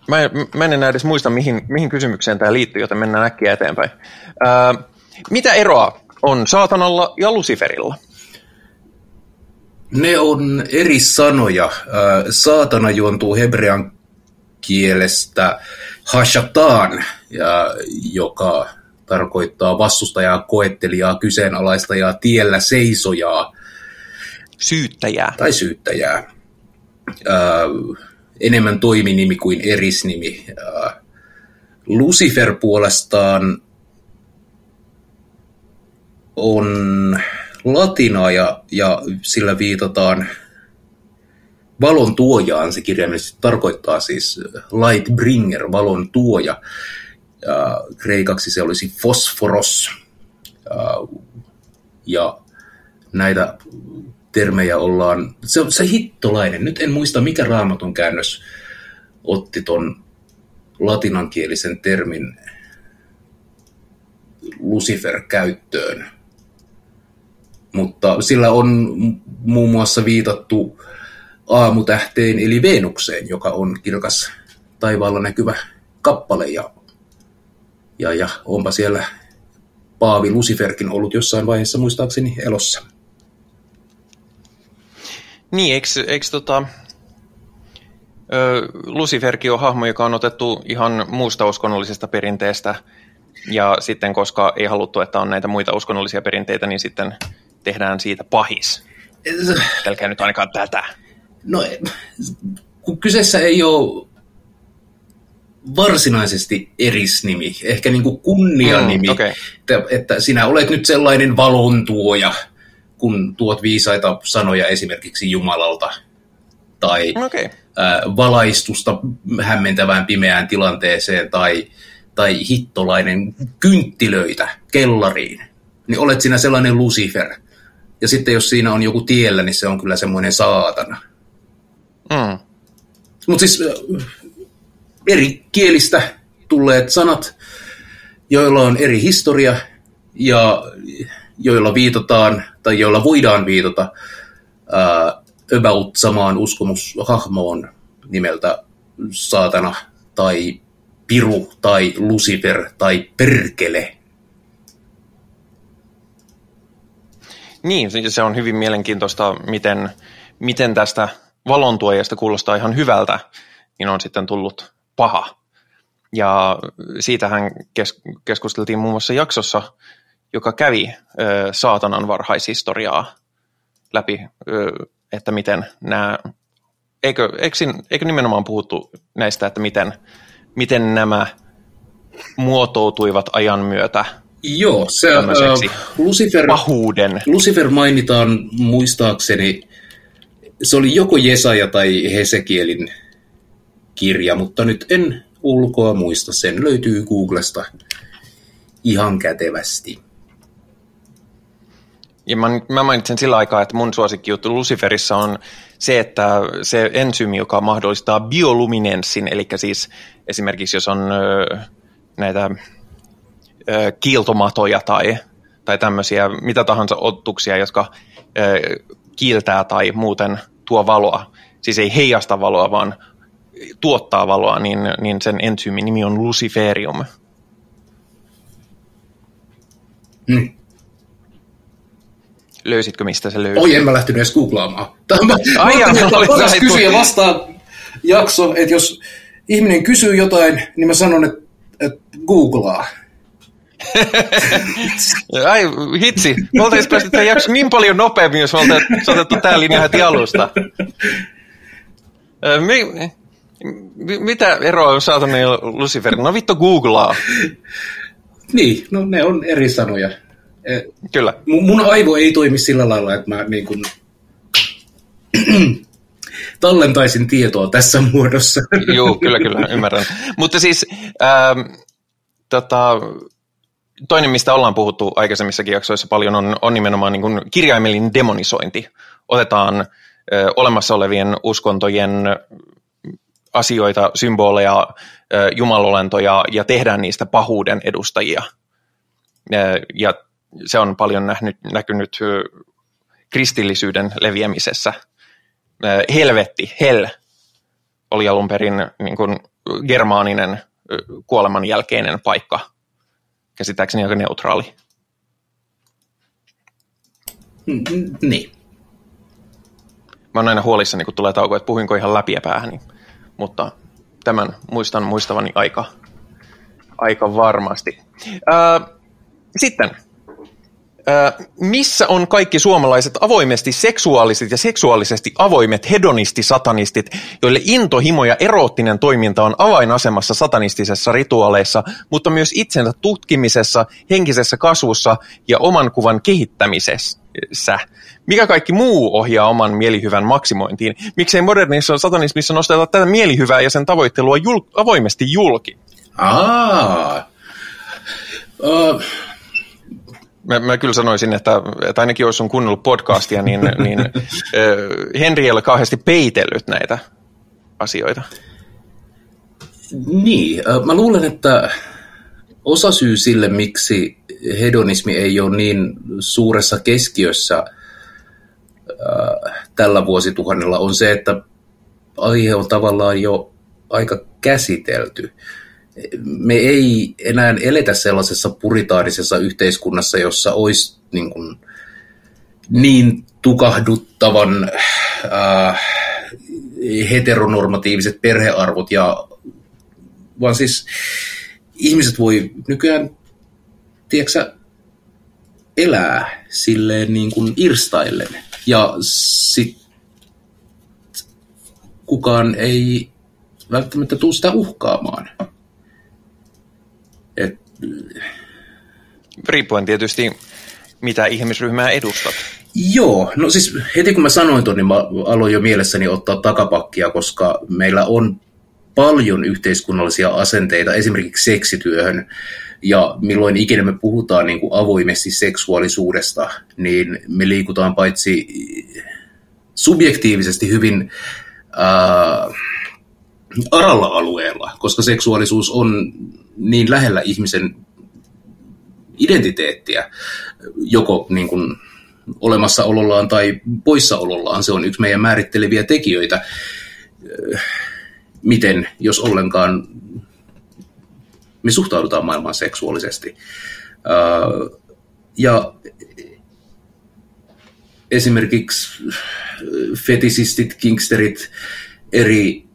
Mä, en, mä en enää edes muista, mihin, mihin kysymykseen tämä liittyy, joten mennään äkkiä eteenpäin. Ää, mitä eroa on saatanalla ja Luciferilla? Ne on eri sanoja. Saatana juontuu hebrean kielestä hashatan, ja, joka tarkoittaa vastustajaa, koettelijaa, kyseenalaistajaa, tiellä seisojaa. Syyttäjää. Tai syyttäjää. Äh, enemmän toiminimi kuin erisnimi. Äh, Lucifer puolestaan on latinaa ja, ja sillä viitataan valon tuojaan. Se kirjaimellisesti tarkoittaa siis light bringer, valon tuoja ja kreikaksi se olisi fosforos. Ja näitä termejä ollaan, se se hittolainen, nyt en muista mikä raamatun käännös otti ton latinankielisen termin Lucifer käyttöön. Mutta sillä on muun muassa viitattu aamutähteen eli Venukseen, joka on kirkas taivaalla näkyvä kappale ja ja, ja onpa siellä Paavi Luciferkin ollut jossain vaiheessa muistaakseni elossa. Niin, eikö, eikö tota, ö, Luciferkin on hahmo, joka on otettu ihan muusta uskonnollisesta perinteestä, ja sitten koska ei haluttu, että on näitä muita uskonnollisia perinteitä, niin sitten tehdään siitä pahis. Älkää nyt ainakaan tätä. No, kun kyseessä ei ole varsinaisesti erisnimi, ehkä niin kuin kunnianimi, mm, okay. että, että sinä olet nyt sellainen valontuoja, kun tuot viisaita sanoja esimerkiksi Jumalalta, tai okay. ää, valaistusta hämmentävään pimeään tilanteeseen, tai, tai hittolainen kynttilöitä kellariin, niin olet sinä sellainen Lucifer. Ja sitten jos siinä on joku tiellä, niin se on kyllä semmoinen saatana. Mm. Mutta siis eri kielistä tulleet sanat, joilla on eri historia ja joilla viitataan tai joilla voidaan viitata ää, about samaan uskomushahmoon nimeltä saatana tai piru tai lucifer tai perkele. Niin, se on hyvin mielenkiintoista, miten, miten tästä valontuojasta kuulostaa ihan hyvältä, niin on sitten tullut paha. Ja siitähän kes- keskusteltiin muun muassa jaksossa, joka kävi ö, saatanan varhaishistoriaa läpi, ö, että miten nämä, eikö, eikö, eikö nimenomaan puhuttu näistä, että miten, miten nämä muotoutuivat ajan myötä Joo, se on Lucifer, pahuuden. Lucifer mainitaan muistaakseni, se oli joko Jesaja tai Hesekielin kirja, mutta nyt en ulkoa muista. Sen löytyy Googlesta ihan kätevästi. Ja mä, mä mainitsen sillä aikaa, että mun suosikkijuttu Luciferissa on se, että se ensyymi, joka mahdollistaa bioluminenssin, eli siis esimerkiksi jos on ö, näitä ö, kiiltomatoja tai, tai tämmöisiä, mitä tahansa ottuksia, jotka ö, kiiltää tai muuten tuo valoa, siis ei heijasta valoa, vaan tuottaa valoa, niin, niin sen entsyymin nimi on luciferium. Mm. Löysitkö, mistä se löysi? Oi, en mä lähtenyt edes googlaamaan. Tämä Ai jaa, paras kysyä vastaa jakso, että jos ihminen kysyy jotain, niin mä sanon, että, että googlaa. Ai hitsi, me oltaisiin päästy tämän jakso niin paljon nopeammin, jos me oltaisiin otettu tämä linja heti alusta. Mi- mitä eroa on saatana Lucifer? No vittu googlaa. niin, no ne on eri sanoja. Kyllä. Mun, mun aivo ei toimi sillä lailla, että mä niin kuin tallentaisin tietoa tässä muodossa. Joo, kyllä, kyllä, ymmärrän. Mutta siis ähm, tota, toinen, mistä ollaan puhuttu aikaisemmissakin jaksoissa paljon, on, on nimenomaan niin kuin kirjaimellinen demonisointi. Otetaan ö, olemassa olevien uskontojen asioita, symboleja, jumalolentoja ja tehdään niistä pahuuden edustajia. Ja se on paljon nähnyt, näkynyt kristillisyyden leviämisessä. Helvetti, hell, oli alun perin niin kuin germaaninen kuoleman jälkeinen paikka, käsittääkseni aika neutraali. Niin. Mä oon aina huolissani, kun tulee tauko, että puhuinko ihan läpi ja päähän. Niin mutta tämän muistan muistavani aika, aika varmasti. Ää, sitten, missä on kaikki suomalaiset avoimesti seksuaaliset ja seksuaalisesti avoimet hedonisti-satanistit, joille intohimo ja eroottinen toiminta on avainasemassa satanistisessa rituaaleissa, mutta myös itsensä tutkimisessa, henkisessä kasvussa ja oman kuvan kehittämisessä? Mikä kaikki muu ohjaa oman mielihyvän maksimointiin? Miksei modernissa satanismissa nosteta tätä mielihyvää ja sen tavoittelua jul- avoimesti julki? Aa. Uh. Mä, mä kyllä sanoisin, että, että ainakin jos on kuunnellut podcastia, niin, niin äh, Henri ei ole kauheasti peitellyt näitä asioita. Niin, mä luulen, että osa syy sille, miksi hedonismi ei ole niin suuressa keskiössä – Äh, tällä vuosituhannella on se, että aihe on tavallaan jo aika käsitelty. Me ei enää eletä sellaisessa puritaanisessa yhteiskunnassa, jossa olisi niin, kuin, niin tukahduttavan äh, heteronormatiiviset perhearvot, ja, vaan siis ihmiset voi nykyään, tiedätkö, elää silleen niin kuin irstaillen Ja sitten kukaan ei välttämättä tule sitä uhkaamaan. Riippuen tietysti, mitä ihmisryhmää edustat. Joo, no siis heti kun mä sanoin tuon, niin mä aloin jo mielessäni ottaa takapakkia, koska meillä on paljon yhteiskunnallisia asenteita esimerkiksi seksityöhön, ja milloin ikinä me puhutaan niin kuin avoimesti seksuaalisuudesta, niin me liikutaan paitsi subjektiivisesti hyvin ää, aralla alueella, koska seksuaalisuus on niin lähellä ihmisen identiteettiä, joko niin kuin olemassaolollaan tai poissaolollaan. Se on yksi meidän määritteleviä tekijöitä, miten, jos ollenkaan, me suhtaudutaan maailmaan seksuaalisesti. Ja esimerkiksi fetisistit, kingsterit, eri,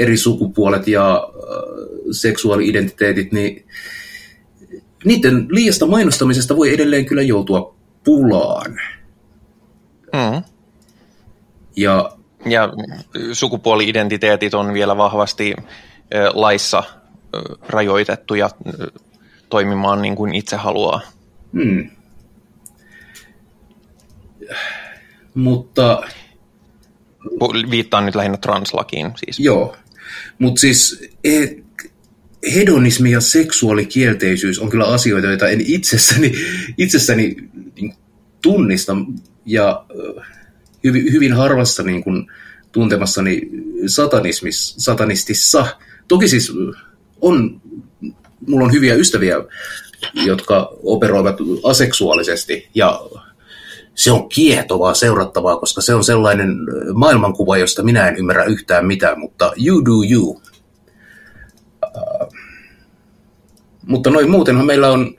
eri sukupuolet ja seksuaali-identiteetit, niin niiden liiasta mainostamisesta voi edelleen kyllä joutua pulaan. Mm. Ja, ja sukupuoli-identiteetit on vielä vahvasti laissa rajoitettuja toimimaan niin kuin itse haluaa. Hmm. Mutta... Viittaan nyt lähinnä translakiin siis. Joo, mutta siis e, hedonismi ja seksuaalikielteisyys on kyllä asioita, joita en itsessäni, itsessäni niin tunnista ja hyvin, hyvin harvassa niin kuin, tuntemassani satanismis, satanistissa. Toki siis on, mulla on hyviä ystäviä, jotka operoivat aseksuaalisesti ja se on kiehtovaa seurattavaa, koska se on sellainen maailmankuva, josta minä en ymmärrä yhtään mitään, mutta you do you. Mutta noin muutenhan meillä on,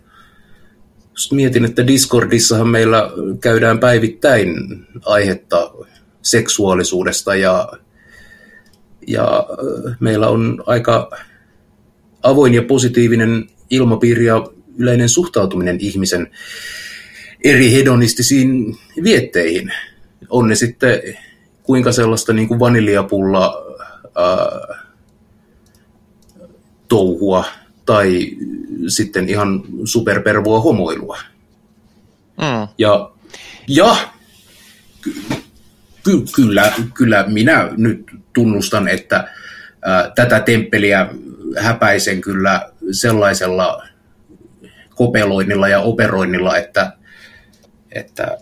mietin, että Discordissahan meillä käydään päivittäin aihetta seksuaalisuudesta ja, ja meillä on aika avoin ja positiivinen ilmapiiri ja yleinen suhtautuminen ihmisen eri hedonistisiin vietteihin. On ne sitten kuinka sellaista niin kuin vaniljapulla ää, touhua tai sitten ihan superpervoa homoilua. Mm. Ja, ja ky, ky, kyllä, kyllä minä nyt tunnustan, että ää, tätä temppeliä häpäisen kyllä sellaisella kopeloinnilla ja operoinnilla, että, että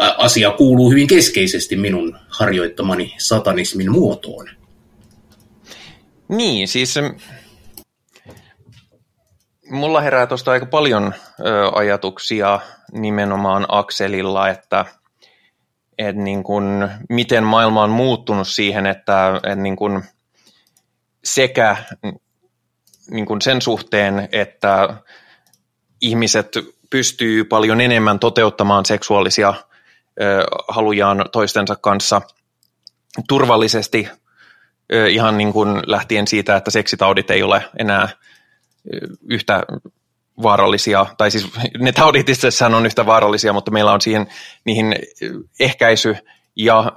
ää, asia kuuluu hyvin keskeisesti minun harjoittamani satanismin muotoon. Niin, siis mulla herää tuosta aika paljon ö, ajatuksia nimenomaan akselilla, että et niin kun, miten maailma on muuttunut siihen, että et niin kun sekä niin kun sen suhteen, että ihmiset pystyy paljon enemmän toteuttamaan seksuaalisia ö, halujaan toistensa kanssa turvallisesti – ihan niin kuin lähtien siitä, että seksitaudit ei ole enää yhtä vaarallisia, tai siis ne taudit itsessään on yhtä vaarallisia, mutta meillä on siihen niihin ehkäisy- ja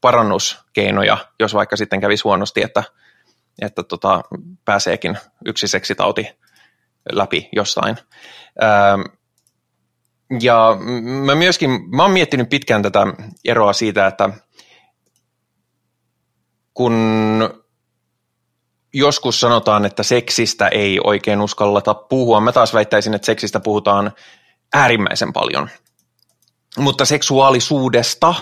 parannuskeinoja, jos vaikka sitten kävisi huonosti, että, että tota, pääseekin yksi seksitauti läpi jostain. Ja mä myöskin, mä oon miettinyt pitkään tätä eroa siitä, että kun joskus sanotaan, että seksistä ei oikein uskalleta puhua, mä taas väittäisin, että seksistä puhutaan äärimmäisen paljon. Mutta seksuaalisuudesta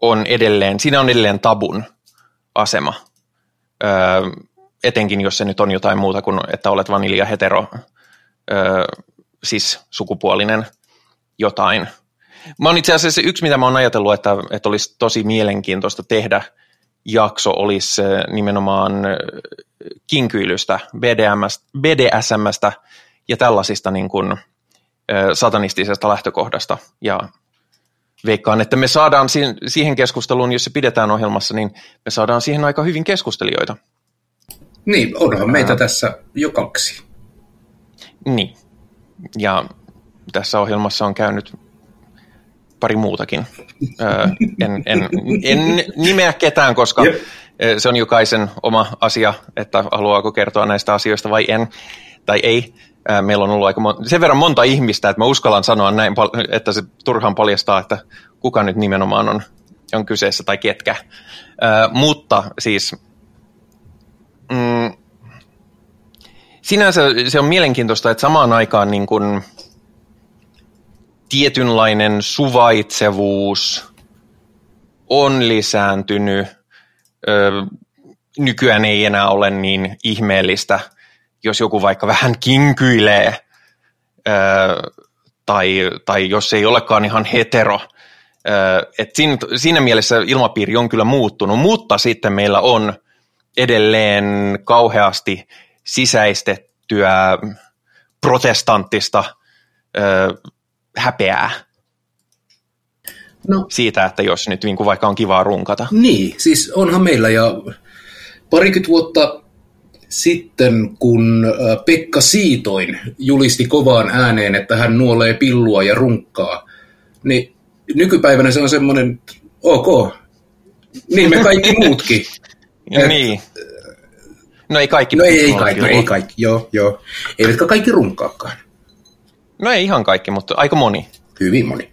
on edelleen, siinä on edelleen tabun asema. Öö, etenkin jos se nyt on jotain muuta kuin, että olet vanilja hetero, öö, siis sukupuolinen jotain – Mä oon itse asiassa yksi, mitä mä oon ajatellut, että, että olisi tosi mielenkiintoista tehdä jakso, olisi nimenomaan kinkyilystä, BDSMstä ja tällaisista niin kuin, satanistisesta lähtökohdasta. Ja veikkaan, että me saadaan siihen keskusteluun, jos se pidetään ohjelmassa, niin me saadaan siihen aika hyvin keskustelijoita. Niin, onhan meitä tässä jo kaksi. Niin. ja tässä ohjelmassa on käynyt pari muutakin. Öö, en, en, en nimeä ketään, koska yep. se on jokaisen oma asia, että haluaako kertoa näistä asioista vai en, tai ei. Meillä on ollut aika mon- sen verran monta ihmistä, että mä uskallan sanoa näin, että se turhaan paljastaa, että kuka nyt nimenomaan on, on kyseessä tai ketkä. Öö, mutta siis mm, sinänsä se on mielenkiintoista, että samaan aikaan niin kuin, tietynlainen suvaitsevuus on lisääntynyt. Ö, nykyään ei enää ole niin ihmeellistä, jos joku vaikka vähän kinkyilee ö, tai, tai jos ei olekaan ihan hetero. et siinä, siinä mielessä ilmapiiri on kyllä muuttunut, mutta sitten meillä on edelleen kauheasti sisäistettyä protestanttista häpeää no. siitä, että jos nyt niin kuin vaikka on kivaa runkata. Niin, siis onhan meillä ja parikymmentä vuotta sitten, kun Pekka Siitoin julisti kovaan ääneen, että hän nuolee pillua ja runkkaa, niin nykypäivänä se on semmoinen, ok, niin me kaikki muutkin. Et, niin. No ei kaikki. No ei, ei kaikki, no ei kaikki, joo, joo. Eivätkä kaikki runkkaakaan. No ei ihan kaikki, mutta aika moni. Hyvin moni.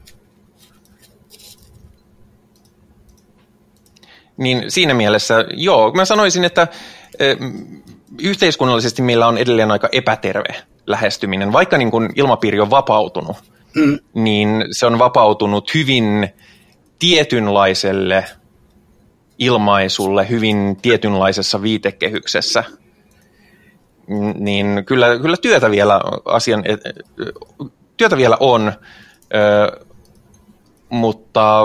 Niin siinä mielessä, joo, mä sanoisin, että e, yhteiskunnallisesti meillä on edelleen aika epäterve lähestyminen. Vaikka niin kun ilmapiiri on vapautunut, mm. niin se on vapautunut hyvin tietynlaiselle ilmaisulle, hyvin tietynlaisessa viitekehyksessä – niin kyllä, kyllä työtä vielä asian, työtä vielä on, mutta,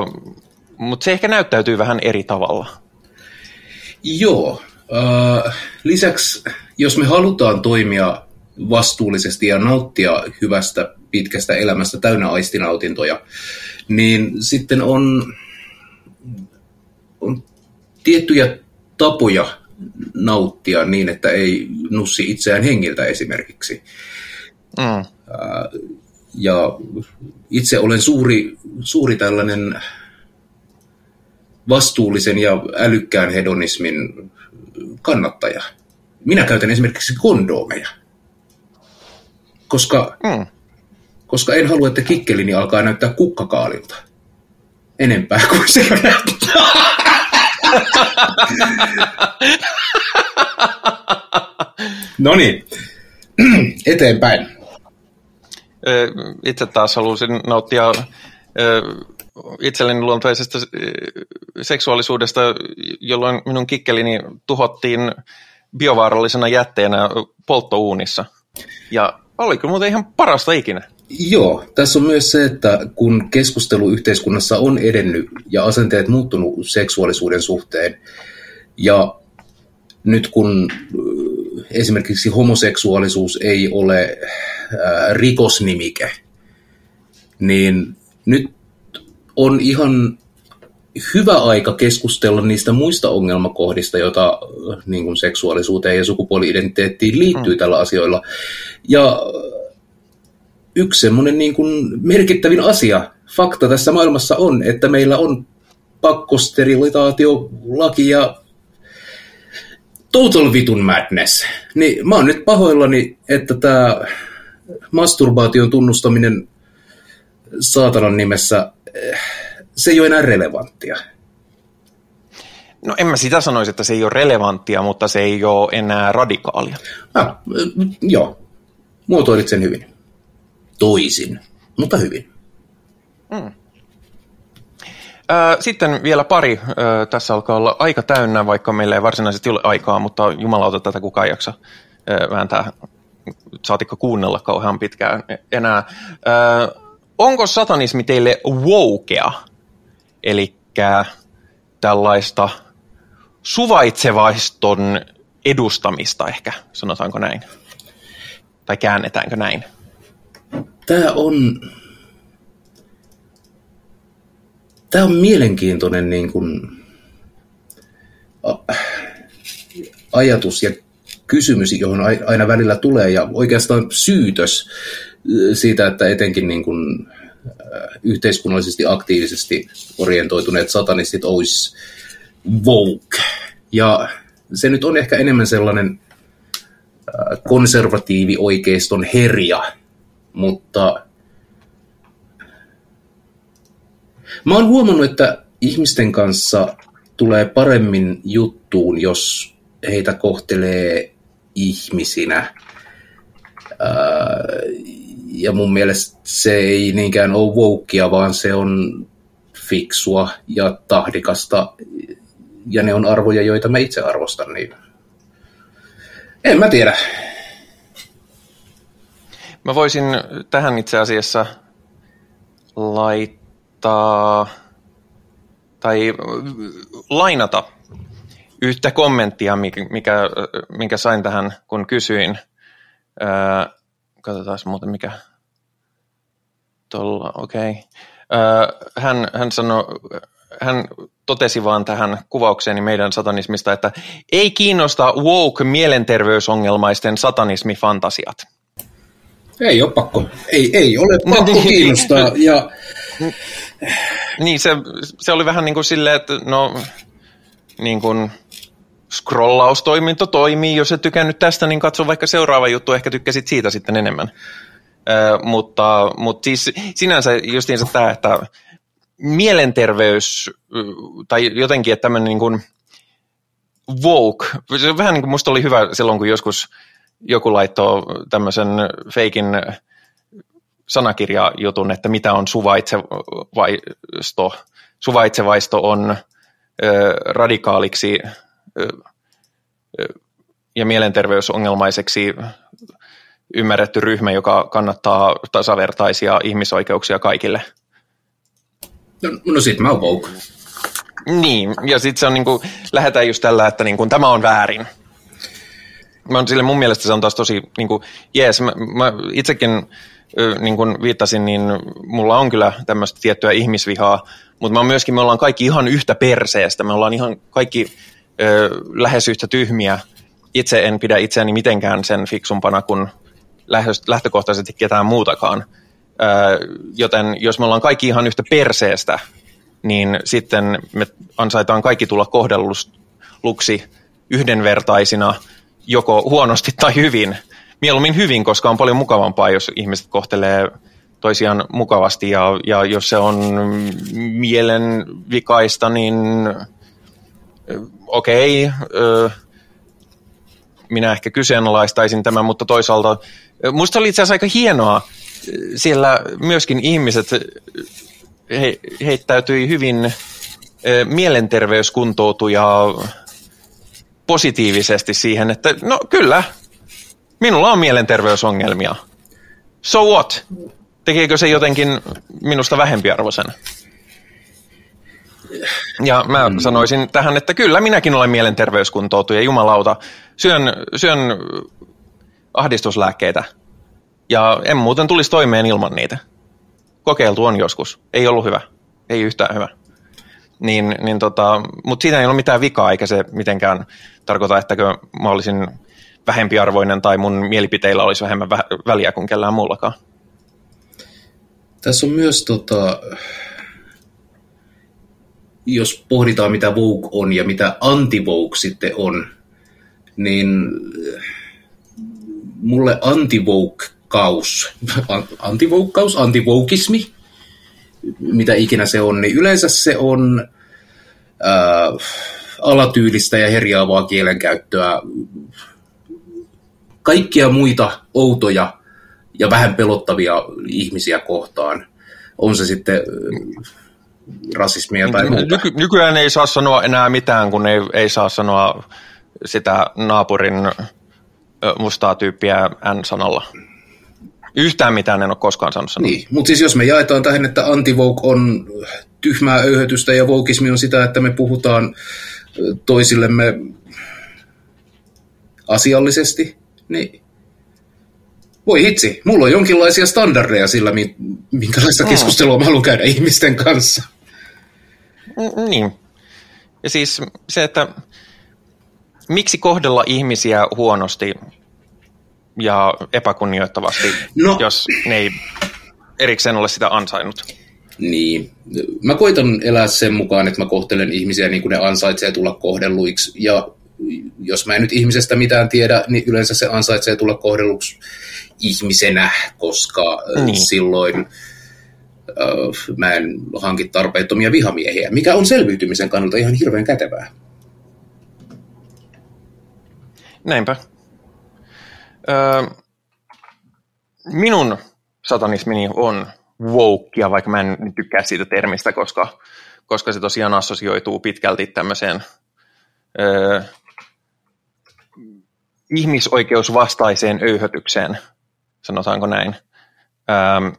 mutta se ehkä näyttäytyy vähän eri tavalla. Joo. lisäksi, jos me halutaan toimia vastuullisesti ja nauttia hyvästä pitkästä elämästä täynnä aistinautintoja, niin sitten on, on tiettyjä tapoja nauttia niin, että ei nussi itseään hengiltä esimerkiksi. Mm. Ja itse olen suuri, suuri tällainen vastuullisen ja älykkään hedonismin kannattaja. Minä käytän esimerkiksi kondomeja, koska, mm. koska en halua, että kikkelini alkaa näyttää kukkakaalilta enempää kuin se näyttää. no niin, eteenpäin. Itse taas halusin nauttia itselleni luontaisesta seksuaalisuudesta, jolloin minun kikkelini tuhottiin biovaarallisena jätteenä polttouunissa. Ja oli kyllä muuten ihan parasta ikinä. Joo, tässä on myös se, että kun keskustelu yhteiskunnassa on edennyt ja asenteet muuttunut seksuaalisuuden suhteen, ja nyt kun äh, esimerkiksi homoseksuaalisuus ei ole äh, rikosnimike, niin nyt on ihan hyvä aika keskustella niistä muista ongelmakohdista, joita äh, niin kuin seksuaalisuuteen ja sukupuoli-identiteettiin liittyy mm. tällä asioilla. Ja yksi semmoinen niin kuin merkittävin asia, fakta tässä maailmassa on, että meillä on pakkosterilisaatiolaki ja total vitun madness. Niin mä oon nyt pahoillani, että tämä masturbaation tunnustaminen saatanan nimessä, eh, se ei ole enää relevanttia. No en mä sitä sanoisi, että se ei ole relevanttia, mutta se ei ole enää radikaalia. Ah, joo, muotoilit sen hyvin toisin, mutta hyvin. Mm. Sitten vielä pari. Tässä alkaa olla aika täynnä, vaikka meillä ei varsinaisesti ole aikaa, mutta jumalauta tätä kukaan jaksa vääntää, saatikko kuunnella kauhean pitkään enää. Onko satanismi teille wokea, eli tällaista suvaitsevaiston edustamista ehkä, sanotaanko näin? Tai käännetäänkö näin? Tämä on, tämä on mielenkiintoinen niin kuin, ajatus ja kysymys, johon aina välillä tulee, ja oikeastaan syytös siitä, että etenkin niin kuin, yhteiskunnallisesti aktiivisesti orientoituneet satanistit olisi woke. Ja se nyt on ehkä enemmän sellainen konservatiivi oikeiston herja, mutta mä oon huomannut, että ihmisten kanssa tulee paremmin juttuun, jos heitä kohtelee ihmisinä. Ja mun mielestä se ei niinkään ole wokea, vaan se on fiksua ja tahdikasta, ja ne on arvoja, joita mä itse arvostan, niin en mä tiedä. Mä voisin tähän itse asiassa laittaa tai lainata yhtä kommenttia, mikä, minkä sain tähän, kun kysyin. Öö, katsotaan muuten mikä. Tuolla, okei. Okay. Öö, hän, hän sanoi, hän totesi vaan tähän kuvaukseeni meidän satanismista, että ei kiinnosta woke mielenterveysongelmaisten satanismifantasiat. Ei ole pakko. Ei, ei ole pakko niin. kiinnostaa. Ja... Niin, se, se oli vähän niin kuin silleen, että no, niin kuin scrollaustoiminto toimii. Jos et tykännyt tästä, niin katso vaikka seuraava juttu, ehkä tykkäsit siitä sitten enemmän. Ö, mutta, mutta siis sinänsä justiinsa tämä, että mielenterveys tai jotenkin, että tämmöinen niin kuin woke, se vähän niin kuin musta oli hyvä silloin, kun joskus joku laittoi tämmöisen feikin sanakirjajutun, että mitä on suvaitsevaisto. Suvaitsevaisto on ö, radikaaliksi ö, ja mielenterveysongelmaiseksi ymmärretty ryhmä, joka kannattaa tasavertaisia ihmisoikeuksia kaikille – No, no sit mä oon woke. Niin, ja sitten se on niinku, lähdetään just tällä, että niinku, tämä on väärin. Mä sille mun mielestä se on taas tosi, niinku, jees, mä, mä itsekin niin kuin viittasin, niin mulla on kyllä tämmöistä tiettyä ihmisvihaa, mutta mä myöskin, me ollaan kaikki ihan yhtä perseestä, me ollaan ihan kaikki ö, lähes yhtä tyhmiä. Itse en pidä itseäni mitenkään sen fiksumpana kuin lähtökohtaisesti ketään muutakaan joten jos me ollaan kaikki ihan yhtä perseestä, niin sitten me ansaitaan kaikki tulla kohdelluksi yhdenvertaisina joko huonosti tai hyvin. Mieluummin hyvin, koska on paljon mukavampaa, jos ihmiset kohtelee toisiaan mukavasti ja, ja jos se on mielenvikaista, niin okei, okay, minä ehkä kyseenalaistaisin tämän, mutta toisaalta musta oli itse asiassa aika hienoa, siellä myöskin ihmiset he, heittäytyi hyvin mielenterveyskuntoutuja positiivisesti siihen, että no kyllä, minulla on mielenterveysongelmia. So what? Tekeekö se jotenkin minusta vähempiarvoisen? Ja mä mm. sanoisin tähän, että kyllä minäkin olen mielenterveyskuntoutuja, jumalauta. Syön, syön ahdistuslääkkeitä ja en muuten tulisi toimeen ilman niitä. Kokeiltu on joskus. Ei ollut hyvä. Ei yhtään hyvä. Niin, niin tota, mutta siinä ei ole mitään vikaa, eikä se mitenkään tarkoita, että mä olisin vähempiarvoinen tai mun mielipiteillä olisi vähemmän vä- väliä kuin kellään muullakaan. Tässä on myös, tota, jos pohditaan mitä Vogue on ja mitä anti sitten on, niin mulle anti antivoukkaus, antivoukkaus, antivoukismi, mitä ikinä se on, niin yleensä se on äh, alatyylistä ja herjaavaa kielenkäyttöä, kaikkia muita outoja ja vähän pelottavia ihmisiä kohtaan. On se sitten äh, rasismia tai muuta. Nyky- nykyään ei saa sanoa enää mitään, kun ei, ei saa sanoa sitä naapurin mustaa tyyppiä N-sanalla. Yhtään mitään en ole koskaan saanut sanoa. Niin, mutta siis jos me jaetaan tähän, että antivouk on tyhmää öyhötystä ja voukismi on sitä, että me puhutaan toisillemme asiallisesti, niin voi hitsi, mulla on jonkinlaisia standardeja sillä, minkälaista mm. keskustelua mä haluan käydä ihmisten kanssa. Niin. Ja siis se, että miksi kohdella ihmisiä huonosti ja epäkunnioittavasti, No. jos ne ei erikseen ole sitä ansainnut? Niin. Mä koitan elää sen mukaan, että mä kohtelen ihmisiä niin kuin ne ansaitsee tulla kohdelluiksi. Ja jos mä en nyt ihmisestä mitään tiedä, niin yleensä se ansaitsee tulla kohdelluksi ihmisenä, koska Niin. niin. silloin äh, mä en hanki tarpeettomia vihamiehiä, mikä on selviytymisen kannalta ihan hirveän kätevää. Näinpä. Minun satanismini on wokea, vaikka mä en nyt tykkää siitä termistä, koska, koska se tosiaan assosioituu pitkälti tämmöiseen öö, ihmisoikeusvastaiseen öyhötykseen, sanotaanko näin. Öö,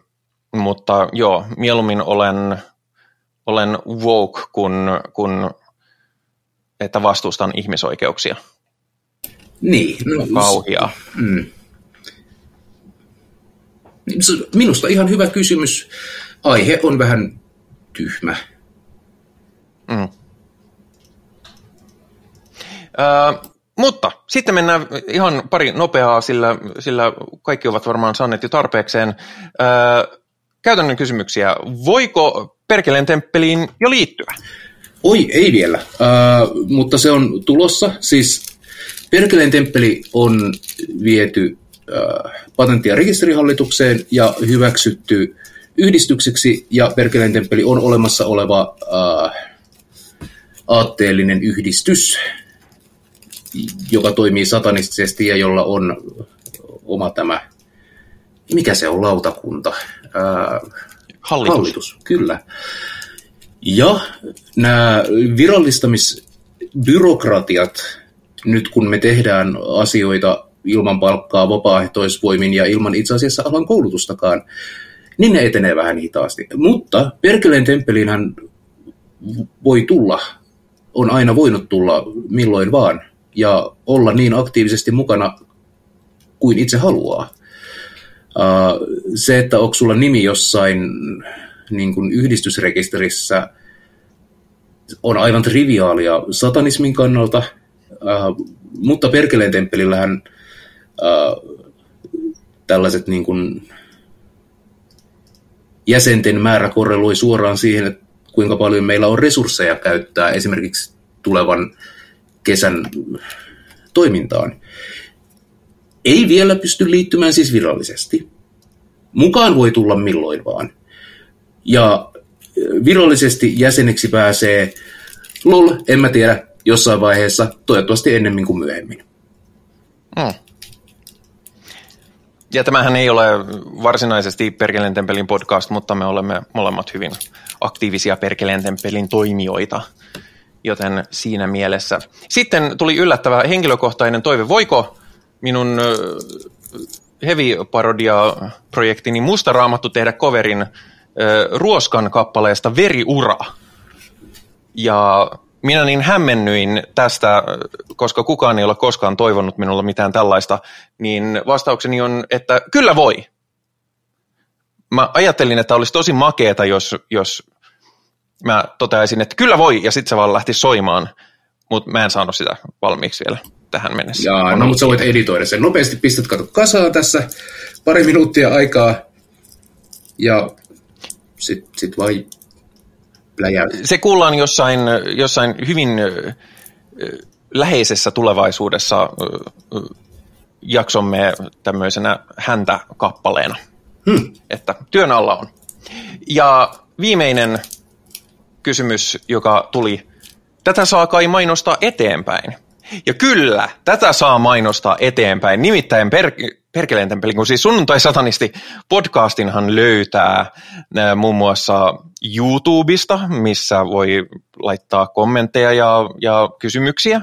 mutta joo, mieluummin olen, olen woke, kun, kun että vastustan ihmisoikeuksia. Niin. No, Kauhiaa. Mm. Se- Minusta ihan hyvä kysymys. Aihe on vähän tyhmä. Mm. Ö, mutta sitten mennään ihan pari nopeaa, sillä, sillä kaikki ovat varmaan saaneet jo tarpeekseen. Ö, käytännön kysymyksiä. Voiko Perkeleen temppeliin jo liittyä? Oi, ei vielä, uh, mutta se on tulossa. Siis Perkeleen temppeli on viety uh, patentti- ja rekisterihallitukseen ja hyväksytty yhdistykseksi, ja Perkeleen temppeli on olemassa oleva uh, aatteellinen yhdistys, joka toimii satanistisesti ja jolla on oma tämä, mikä se on, lautakunta? Uh, Hallitus. Hallitus, kyllä. Ja nämä virallistamisbyrokratiat, nyt kun me tehdään asioita ilman palkkaa, vapaaehtoisvoimin ja ilman itse asiassa alan koulutustakaan, niin ne etenee vähän hitaasti. Mutta Perkeleen temppeliinhän voi tulla, on aina voinut tulla milloin vaan, ja olla niin aktiivisesti mukana kuin itse haluaa. Se, että onko sulla nimi jossain niin kuin yhdistysrekisterissä, on aivan triviaalia satanismin kannalta, uh, mutta Perkeleen temppelillähän uh, tällaiset niin kuin jäsenten määrä korreloi suoraan siihen, että kuinka paljon meillä on resursseja käyttää esimerkiksi tulevan kesän toimintaan ei vielä pysty liittymään siis virallisesti. Mukaan voi tulla milloin vaan. Ja virallisesti jäseneksi pääsee, lol, en mä tiedä, jossain vaiheessa, toivottavasti ennemmin kuin myöhemmin. Mm. Ja tämähän ei ole varsinaisesti Perkeleen temppelin podcast, mutta me olemme molemmat hyvin aktiivisia Perkeleen temppelin toimijoita, joten siinä mielessä. Sitten tuli yllättävä henkilökohtainen toive. Voiko minun heavy-parodia-projektini Musta Raamattu tehdä coverin Ruoskan kappaleesta Veriura? Ja minä niin hämmennyin tästä, koska kukaan ei ole koskaan toivonut minulle mitään tällaista, niin vastaukseni on, että kyllä voi. Mä ajattelin, että olisi tosi makeeta, jos, jos mä toteaisin, että kyllä voi, ja sitten se vaan lähti soimaan, mutta mä en saanut sitä valmiiksi vielä tähän mennessä. Jaa, no mutta sä voit editoida sen. Nopeasti pistät kato kasaan tässä, pari minuuttia aikaa, ja sit, sit vai läjää. Se kuullaan jossain, jossain hyvin läheisessä tulevaisuudessa jaksomme tämmöisenä häntä kappaleena, Hmm. että työn alla on. Ja viimeinen kysymys, joka tuli, tätä saa kai mainostaa eteenpäin. Ja kyllä, tätä saa mainostaa eteenpäin. Nimittäin per, Perkeleen temppeli, kun siis sunnuntai-satanisti podcastinhan löytää ää, muun muassa YouTubesta, missä voi laittaa kommentteja ja, ja kysymyksiä.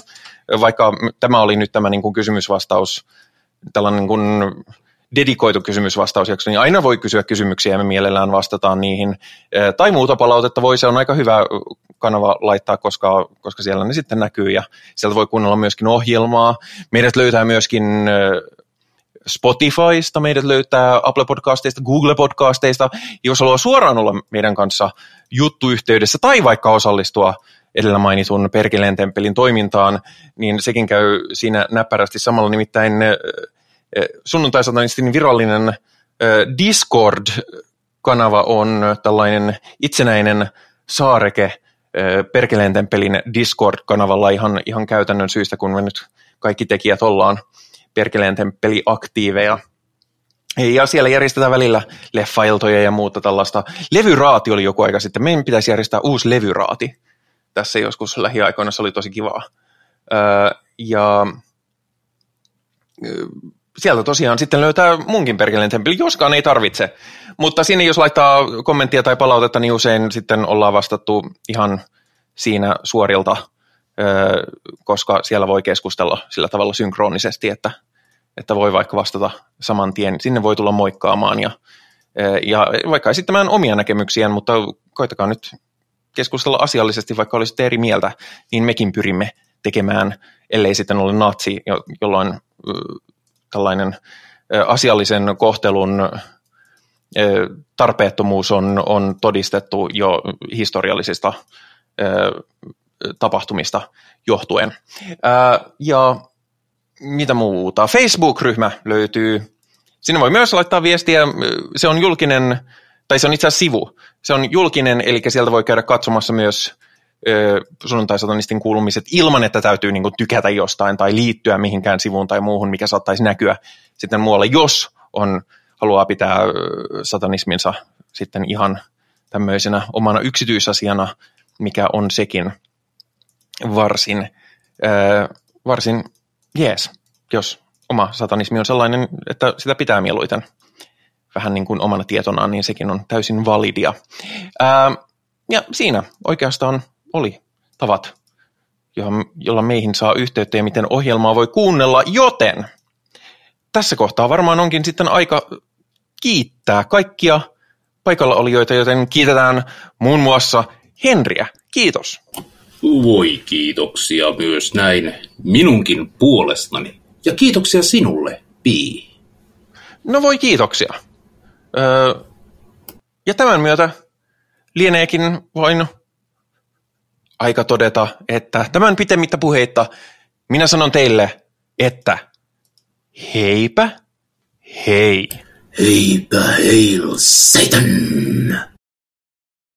Vaikka tämä oli nyt tämä niin kuin kysymysvastaus, tällainen niin kuin dedikoitu kysymysvastausjakso, niin aina voi kysyä kysymyksiä ja me mielellään vastataan niihin. Tai muuta palautetta voi, se on aika hyvä kanava laittaa, koska, koska siellä ne sitten näkyy ja sieltä voi kuunnella myöskin ohjelmaa. Meidät löytää myöskin Spotifysta, meidät löytää Apple Podcasteista, Google Podcasteista. Jos haluaa suoraan olla meidän kanssa juttuyhteydessä tai vaikka osallistua edellä mainitun Perkeleen temppelin toimintaan, niin sekin käy siinä näppärästi samalla. Nimittäin sunnuntai-satanistin virallinen Discord-kanava on tällainen itsenäinen saareke Perkeleen temppelin Discord-kanavalla ihan, ihan käytännön syystä, kun me nyt kaikki tekijät ollaan Perkeleen temppeli aktiiveja. Ja siellä järjestetään välillä leffailtoja ja muuta tällaista. Levyraati oli joku aika sitten. Meidän pitäisi järjestää uusi levyraati. Tässä joskus lähiaikoina se oli tosi kivaa. ja sieltä tosiaan sitten löytää munkin perkeleen temppeli, joskaan ei tarvitse. Mutta sinne jos laittaa kommenttia tai palautetta, niin usein sitten ollaan vastattu ihan siinä suorilta, koska siellä voi keskustella sillä tavalla synkronisesti, että, että voi vaikka vastata saman tien. Sinne voi tulla moikkaamaan ja, ja vaikka esittämään omia näkemyksiään, mutta koitakaa nyt keskustella asiallisesti, vaikka olisitte eri mieltä, niin mekin pyrimme tekemään, ellei sitten ole natsi, jolloin tällainen asiallisen kohtelun tarpeettomuus on, on todistettu jo historiallisista tapahtumista johtuen. Ja mitä muuta? Facebook-ryhmä löytyy. Sinne voi myös laittaa viestiä. Se on julkinen, tai se on itse asiassa sivu. Se on julkinen, eli sieltä voi käydä katsomassa myös sunnuntai-satanistin kuulumiset ilman, että täytyy niin kuin, tykätä jostain tai liittyä mihinkään sivuun tai muuhun, mikä saattaisi näkyä sitten muualle, jos on, haluaa pitää satanisminsa sitten ihan tämmöisenä omana yksityisasiana, mikä on sekin varsin, varsin jees, jos oma satanismi on sellainen, että sitä pitää mieluiten vähän niin kuin omana tietonaan, niin sekin on täysin validia. Ää, ja siinä oikeastaan oli tavat, jolla meihin saa yhteyttä ja miten ohjelmaa voi kuunnella, joten tässä kohtaa varmaan onkin sitten aika kiittää kaikkia paikalla olijoita, joten kiitetään muun muassa Henriä. Kiitos. Voi kiitoksia myös näin minunkin puolestani. Ja kiitoksia sinulle, Pi. No voi kiitoksia. Öö, ja tämän myötä lieneekin vain aika todeta, että tämän pitemmittä puheitta minä sanon teille, että heipä hei. Heipä heil, Satan!